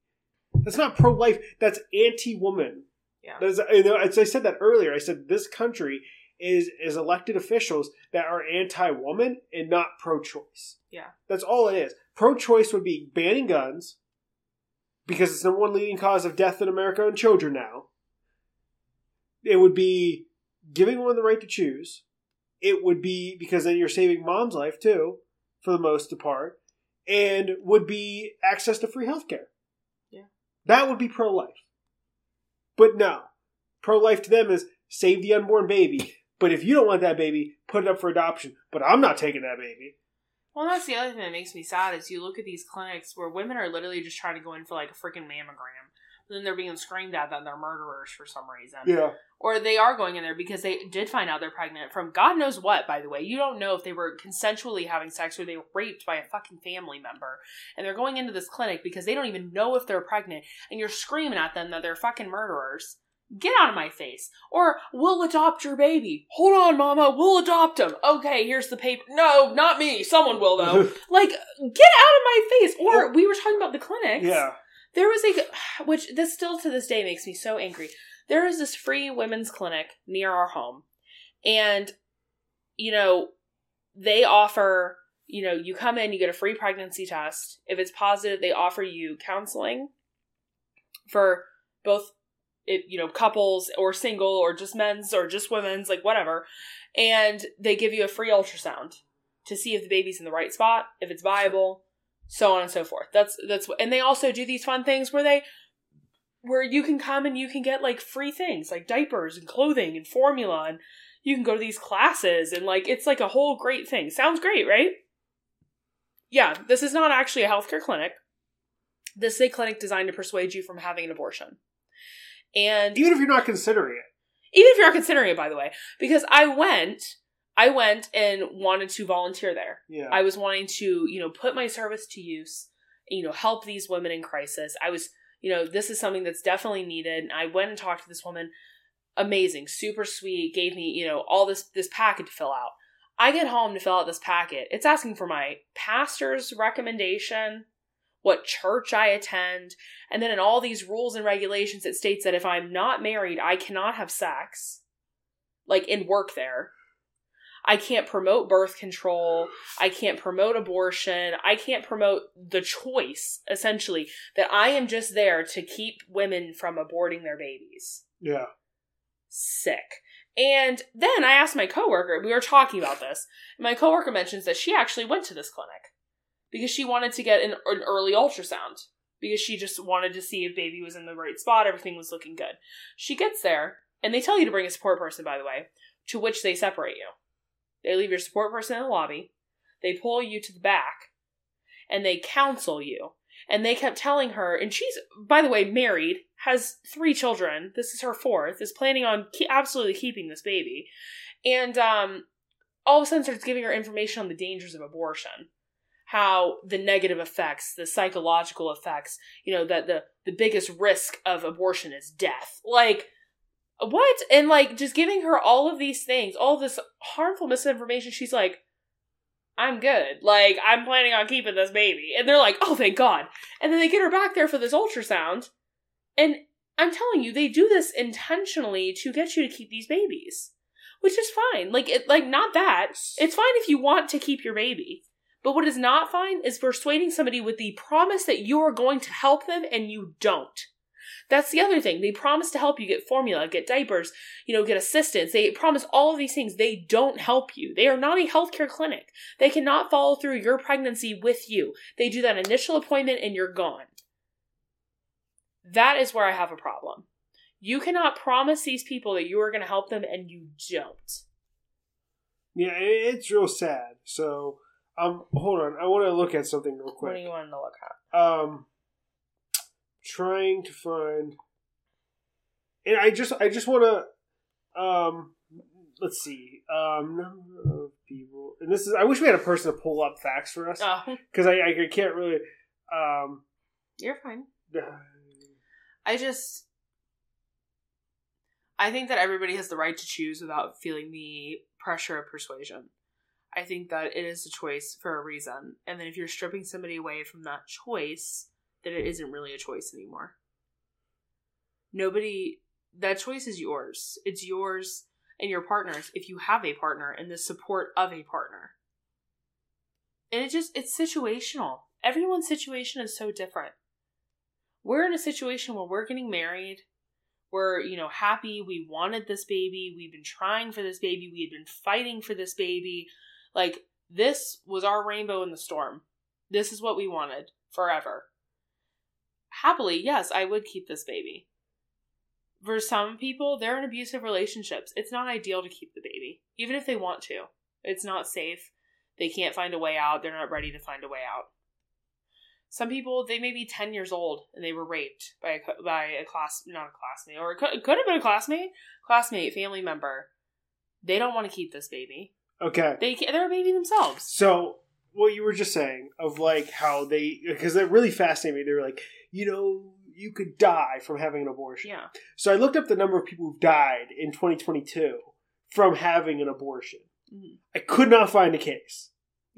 That's not pro life. That's anti woman. Yeah. That's, you know, as I said that earlier, I said this country is is elected officials that are anti woman and not pro choice. Yeah. That's all it is. Pro choice would be banning guns because it's the one leading cause of death in America and children now. It would be giving women the right to choose. It would be because then you're saving mom's life too, for the most part, and would be access to free healthcare. Yeah. That would be pro life. But no. Pro life to them is save the unborn baby. But if you don't want that baby, put it up for adoption. But I'm not taking that baby. Well, that's the other thing that makes me sad is you look at these clinics where women are literally just trying to go in for like a freaking mammogram. But then they're being screamed at that they're murderers for some reason. Yeah. Or they are going in there because they did find out they're pregnant from God knows what, by the way. You don't know if they were consensually having sex or they were raped by a fucking family member. And they're going into this clinic because they don't even know if they're pregnant. And you're screaming at them that they're fucking murderers. Get out of my face. Or, we'll adopt your baby. Hold on, mama. We'll adopt him. Okay, here's the paper. No, not me. Someone will, though. like, get out of my face. Or, we were talking about the clinics. yeah. There was a, which this still to this day makes me so angry. There is this free women's clinic near our home, and you know, they offer, you know, you come in, you get a free pregnancy test. If it's positive, they offer you counseling for both, it, you know, couples or single or just men's or just women's, like whatever. and they give you a free ultrasound to see if the baby's in the right spot, if it's viable, so on and so forth. That's that's and they also do these fun things where they where you can come and you can get like free things like diapers and clothing and formula and you can go to these classes and like it's like a whole great thing. Sounds great, right? Yeah, this is not actually a healthcare clinic. This is a clinic designed to persuade you from having an abortion. And Even if you're not considering it. even if you're not considering it, by the way, because I went, I went and wanted to volunteer there. Yeah. I was wanting to, you know, put my service to use, you know, help these women in crisis. I was, you know, this is something that's definitely needed. And I went and talked to this woman, amazing, super sweet, gave me, you know, all this this packet to fill out. I get home to fill out this packet. It's asking for my pastor's recommendation, what church I attend, and then in all these rules and regulations, it states that if I'm not married, I cannot have sex, like in work there. I can't promote birth control. I can't promote abortion. I can't promote the choice, essentially, that I am just there to keep women from aborting their babies. yeah. Sick. And then I asked my coworker, we were talking about this, and my coworker mentions that she actually went to this clinic because she wanted to get an, an early ultrasound because she just wanted to see if baby was in the right spot, everything was looking good. She gets there, and they tell you to bring a support person, by the way, to which they separate you. They leave your support person in the lobby, they pull you to the back, and they counsel you. And they kept telling her, and she's, by the way, married, has three children. This is her fourth, is planning on ke- absolutely keeping this baby. And um, all of a sudden starts giving her information on the dangers of abortion. How the negative effects, the psychological effects, you know, that the, the biggest risk of abortion is death. Like, what? And like, just giving her all of these things, all this harmful misinformation. She's like, I'm good. Like, I'm planning on keeping this baby. And they're like, oh, thank God. And then they get her back there for this ultrasound. And I'm telling you, they do this intentionally to get you to keep these babies. Which is fine. Like, it, like, not that. It's fine if you want to keep your baby. But what is not fine is persuading somebody with the promise that you are going to help them and you don't. That's the other thing. They promise to help you get formula, get diapers, you know, get assistance. They promise all of these things. They don't help you. They are not a healthcare clinic. They cannot follow through your pregnancy with you. They do that initial appointment and you're gone. That is where I have a problem. You cannot promise these people that you are going to help them and you don't. Yeah, it's real sad. So, um, hold on. I want to look at something real quick. What do you want to look at? um trying to find and i just i just want to um let's see um number of people and this is i wish we had a person to pull up facts for us Oh, because I, I can't really um you're fine. I just I think that everybody has the right to choose without feeling the pressure of persuasion. I think that it is a choice for a reason. And then if you're stripping somebody away from that choice, then it isn't really a choice anymore. Nobody that choice is yours. It's yours and your partner's if you have a partner and the support of a partner. And it just it's situational. Everyone's situation is so different we're in a situation where we're getting married. We're, you know, happy. We wanted this baby. We've been trying for this baby. We had been fighting for this baby. Like, this was our rainbow in the storm. This is what we wanted forever. Happily, yes, I would keep this baby. For some people, they're in abusive relationships. It's not ideal to keep the baby, even if they want to. It's not safe. They can't find a way out. They're not ready to find a way out. Some people they may be ten years old and they were raped by a by a class not a classmate or it could, it could have been a classmate, classmate, family member. They don't want to keep this baby. okay They they're a baby themselves. so what you were just saying of like how they because that really fascinated me they were like you know you could die from having an abortion Yeah, so i looked up the number of people who've died in 2022 from having an abortion Mhm. I could not find a case.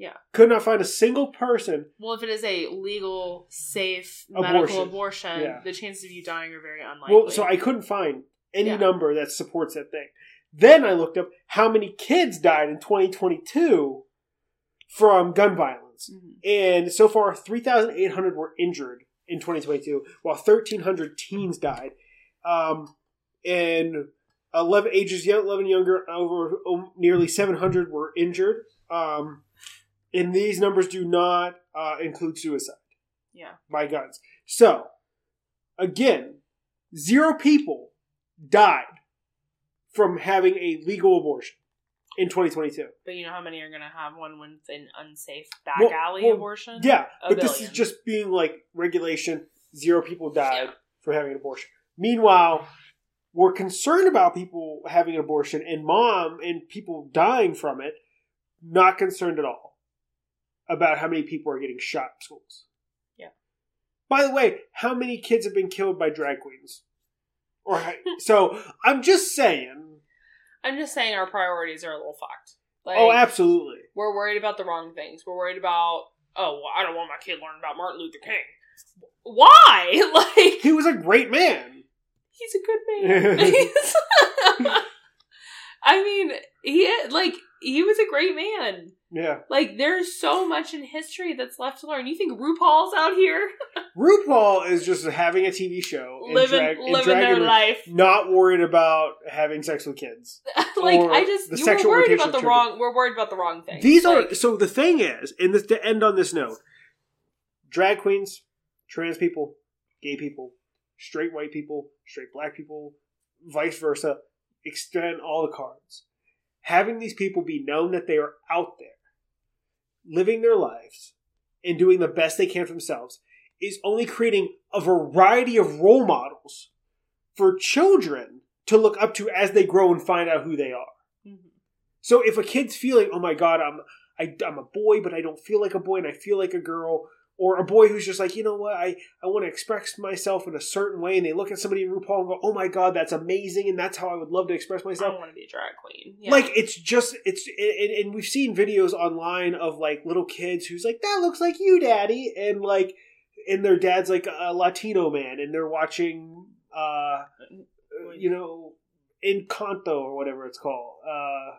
Yeah. Could not find a single person. Well, if it is a legal, safe Abortion. medical abortion, Yeah. the chances of you dying are very unlikely. Well, so I couldn't find any Yeah. number that supports that thing. Then I looked up how many kids died in 2022 from gun violence. Mhm. And so far, 3,800 were injured in 2022, while 1,300 teens died. Um, and 11 ages young, 11 younger, over um, nearly 700 were injured. Um, and these numbers do not uh, include suicide Yeah. by guns. So, again, zero people died from having a legal abortion in 2022. But you know how many are going to have one when it's an unsafe back Well- alley well, abortion? Yeah, A but this is just being like regulation. Zero people died Yeah. for having an abortion. Meanwhile, we're concerned about people having an abortion and mom and people dying from it. Not concerned at all about how many people are getting shot in schools. Yeah. By the way, how many kids have been killed by drag queens? Or so I'm just saying. I'm just saying our priorities are a little fucked. Oh, like, oh, absolutely. we're worried about the wrong things. We're worried about, oh, well, I don't want my kid learning about Martin Luther King. Why? Like, He was a great man. he's a good man. I mean, he like he was a great man. Yeah. Like, there's so much in history that's left to learn. You think RuPaul's out here RuPaul is just having a TV show and living drag- living their life? not worried about having sex with kids. like, I just the you sexual were worried about the wrong. We're worried about the wrong thing. These are so the thing is, and this to end on this note, drag queens, trans people, gay people, straight white people, straight black people, vice versa, extend all the cards. Having these people be known that they are out there, living their lives, and doing the best they can for themselves is only creating a variety of role models for children to look up to as they grow and find out who they are. mhm. So if a kid's feeling, oh my god, I'm I, I'm a boy, but I don't feel like a boy, and I feel like a girl, or a boy who's just like, you know what, I I want to express myself in a certain way, and they look at somebody in RuPaul and go, oh my god, that's amazing, and that's how I would love to express myself. don't want to be a drag queen. Yeah. Like it's just it's and, and we've seen videos online of like little kids who's like that looks like you, daddy, and like and their dad's like a Latino man, and they're watching, uh, you know, Encanto or whatever it's called. Uh,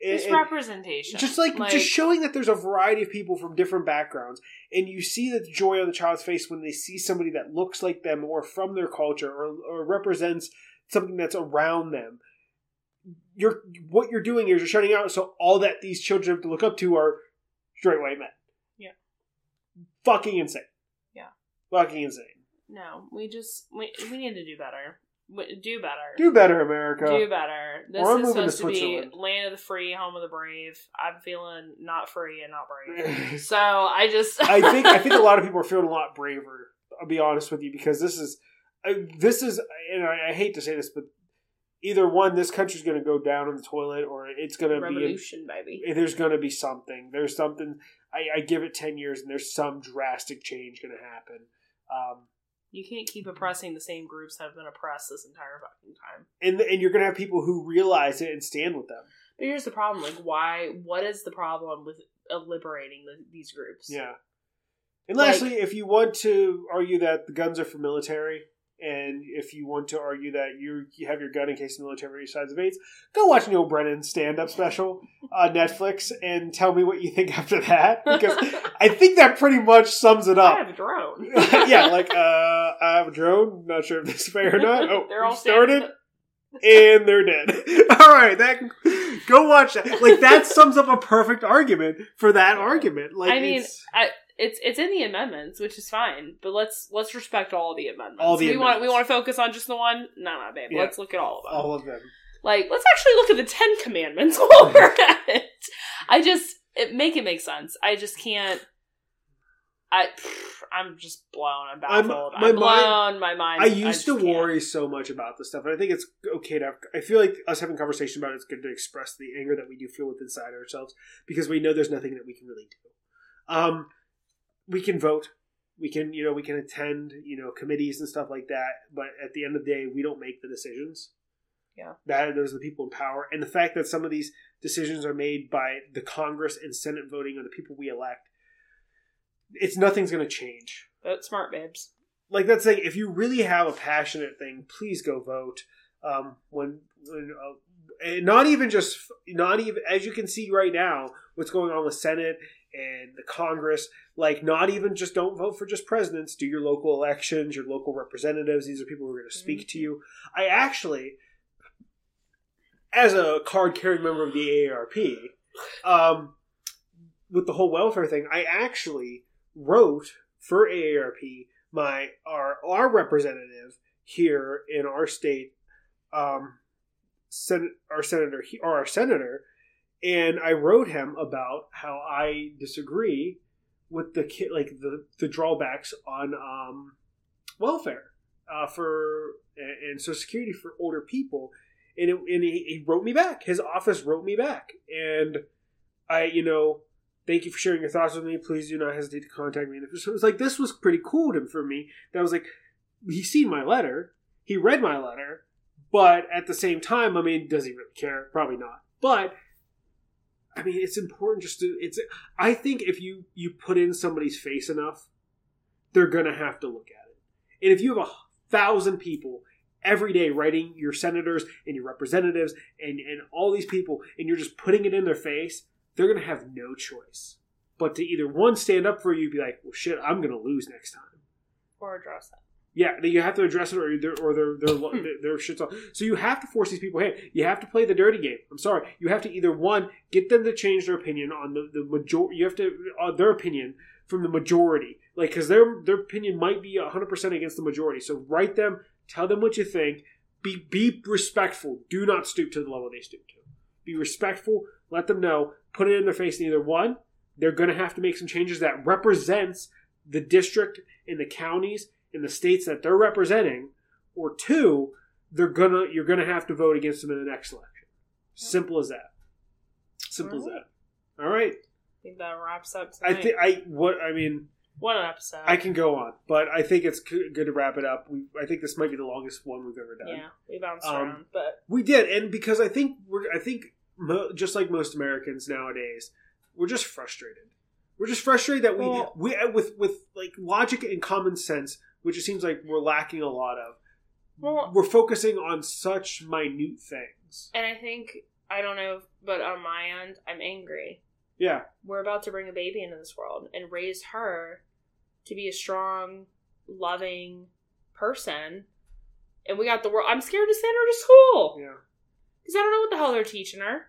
It's and- representation. just like, just showing that there's a variety of people from different backgrounds and you see the joy on the child's face when they see somebody that looks like them or from their culture or, or represents something that's around them you're what you're doing is you're shutting out so all that these children have to look up to are straight white men Yeah. fucking insane Yeah. fucking insane no, we just we, we need to do better. Do better. do better america Do better. This I'm is moving to supposed to be land of the free, home of the brave. I'm feeling not free and not brave. So I just I think I think a lot of people are feeling a lot braver. I'll be honest with you because this is I, this is and I, I hate to say this, but either one, this country's going to go down in the toilet, or it's going to be revolution, baby. there's going to be something. There's something. I, I give it ten years, and there's some drastic change going to happen. Um, You can't keep mm-hmm. oppressing the same groups that have been oppressed this entire fucking time. and and you're going to have people who realize it and stand with them. But here's the problem: like, why? What is the problem with liberating the, these groups? Yeah. And Like- lastly, if you want to argue that the guns are for military, and if you want to argue that you you have your gun in case the military decides of AIDS, go watch Neal Brennan's stand up special on Netflix and tell me what you think after that. Because I think that pretty much sums it up. I have a drone. yeah, like uh, I have a drone. Not sure if this is fair or not. Oh, They're all started and they're dead. all right, that go watch that. Like that sums up a perfect argument for that argument. Like I mean, it's- I, it's it's in the amendments, which is fine. But let's let's respect all the amendments. All the we want we want to focus on just the one. No, no, babe. Yeah. Let's look at all of them. all of them. Like, let's actually look at the Ten Commandments while we're at it. I just it, make it make sense. I just can't. I pff, I'm just blown. I'm I'm- baffled. I'm, my blown. my mind. I used to just can't. worry so much about this stuff, and I think it's okay to. Have, I feel like us having conversation about it is good to express the anger that we do feel with inside ourselves because we know there's nothing that we can really do. Um, we can vote, we can you know we can attend you know committees and stuff like that, but at the end of the day, we don't make the decisions. Yeah. that those are the people in power, and the fact that some of these decisions are made by the Congress and Senate voting or the people we elect, it's nothing's going to change But smart babes. like that's like if you really have a passionate thing, please go vote. Um, when, when uh, and not even just not even as you can see right now, what's going on with Senate and the Congress. Like not even just don't vote for just presidents. Do your local elections, your local representatives. These are people who are going to speak to you. I actually as a card carrying member of the AARP, um, with the whole welfare thing, I actually wrote for AARP my our our representative here in our state, um, sen- our senator or our senator, and I wrote him about how I disagree with the ki- like the the drawbacks on um, welfare uh, for and, Social Security for older people, and it, and he, he wrote me back. His office wrote me back, and I you know thank you for sharing your thoughts with me. Please do not hesitate to contact me. And it was, it was like this was pretty cool to, for me. That was like he seen my letter, he read my letter, but at the same time, I mean, does he really care? Probably not. But I mean, it's important just to. It's. I think if you you put in somebody's face enough, they're gonna have to look at it. And if you have a thousand people every day writing your senators and your representatives and and all these people, and you're just putting it in their face, they're gonna have no choice but to either one stand up for you, be like, well, shit, I'm gonna lose next time. Or address it. Yeah, you have to address it, or they're, or their their their shit's off. So you have to force these people. Hey, you have to play the dirty game. I'm sorry. You have to either one get them to change their opinion on the the major. You have to uh, their opinion from the majority, like because their their opinion might be 100 percent against the majority. So write them, tell them what you think. Be be respectful. Do not stoop to the level they stoop to. Be respectful. Let them know. Put it in their face. And either one, they're going to have to make some changes that represents the district and the counties in the states that they're representing, or two, they're gonna you're gonna have to vote against them in the next election. Simple as that. Simple as that. All right. I think that wraps up I think I what I mean. what an episode. I can go on, but I think it's good to wrap it up. We, I think this might be the longest one we've ever done. yeah, we bounced Um, around, but We did, and because I think we're, I think mo- just like most Americans nowadays, we're just frustrated. We're just frustrated that we Well- we uh, with with like logic and common sense, which it seems like we're lacking a lot of. well, We're focusing on such minute things. and I think I don't know, but on my end, I'm angry. Yeah, We're about to bring a baby into this world and raise her to be a strong, loving person. And we got the world. I'm scared to send her to school yeah, because I don't know what the hell they're teaching her.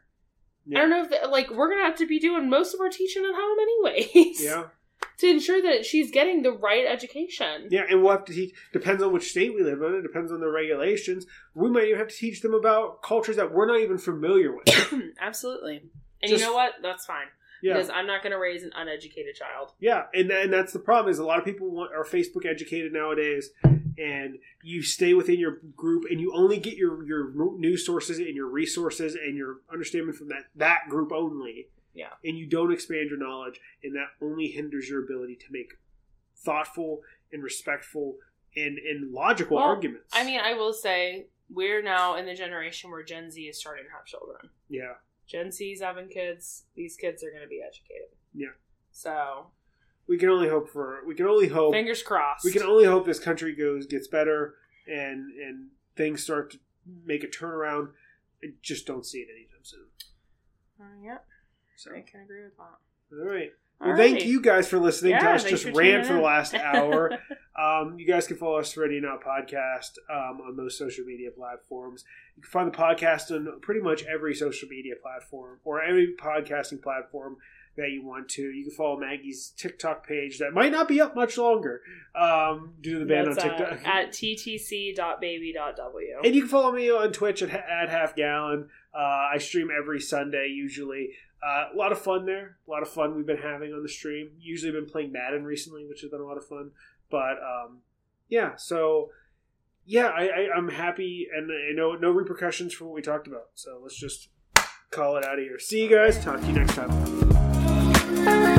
Yeah. I don't know if they, like we're gonna have to be doing most of our teaching at home anyways. yeah, to ensure that she's getting the right education. yeah. And we'll have to teach. Depends on which state we live in. It depends on the regulations. We might even have to teach them about cultures that we're not even familiar with. Absolutely. And Just- you know what? That's fine. Yeah, Because I'm not going to raise an uneducated child. Yeah, and and that's the problem is a lot of people want, are Facebook educated nowadays, and you stay within your group and you only get your your news sources and your resources and your understanding from that that group only. Yeah. and you don't expand your knowledge, and that only hinders your ability to make thoughtful and respectful and and logical Well, arguments. I mean, I will say we're now in the generation where Gen Z is starting to have children. yeah, Gen Z's having kids. These kids are going to be educated. Yeah. So we can only hope for we can only hope fingers crossed. we can only hope this country goes gets better and and things start to make a turnaround. I just don't see it anytime soon. Uh, yeah, So, I can agree with that. all right. Well, thank Alrighty. you guys for listening to Yeah, us just rant for the last hour. um, you guys can follow us Ready Now Podcast um, on most social media platforms. You can find the podcast on pretty much every social media platform or every podcasting platform that you want to. You can follow Maggie's TikTok page that might not be up much longer um, due to the ban on That's, uh, TikTok. at ttc.baby.w. And you can follow me on Twitch at, at Half Gallon. Uh, I stream every Sunday usually. Uh, a lot of fun there. A lot of fun we've been having on the stream. Usually been playing Madden recently, which has been a lot of fun. But um, yeah, so yeah, I, I, I'm happy, and I know no repercussions for what we talked about. So let's just call it out of here. See you guys. Talk to you next time.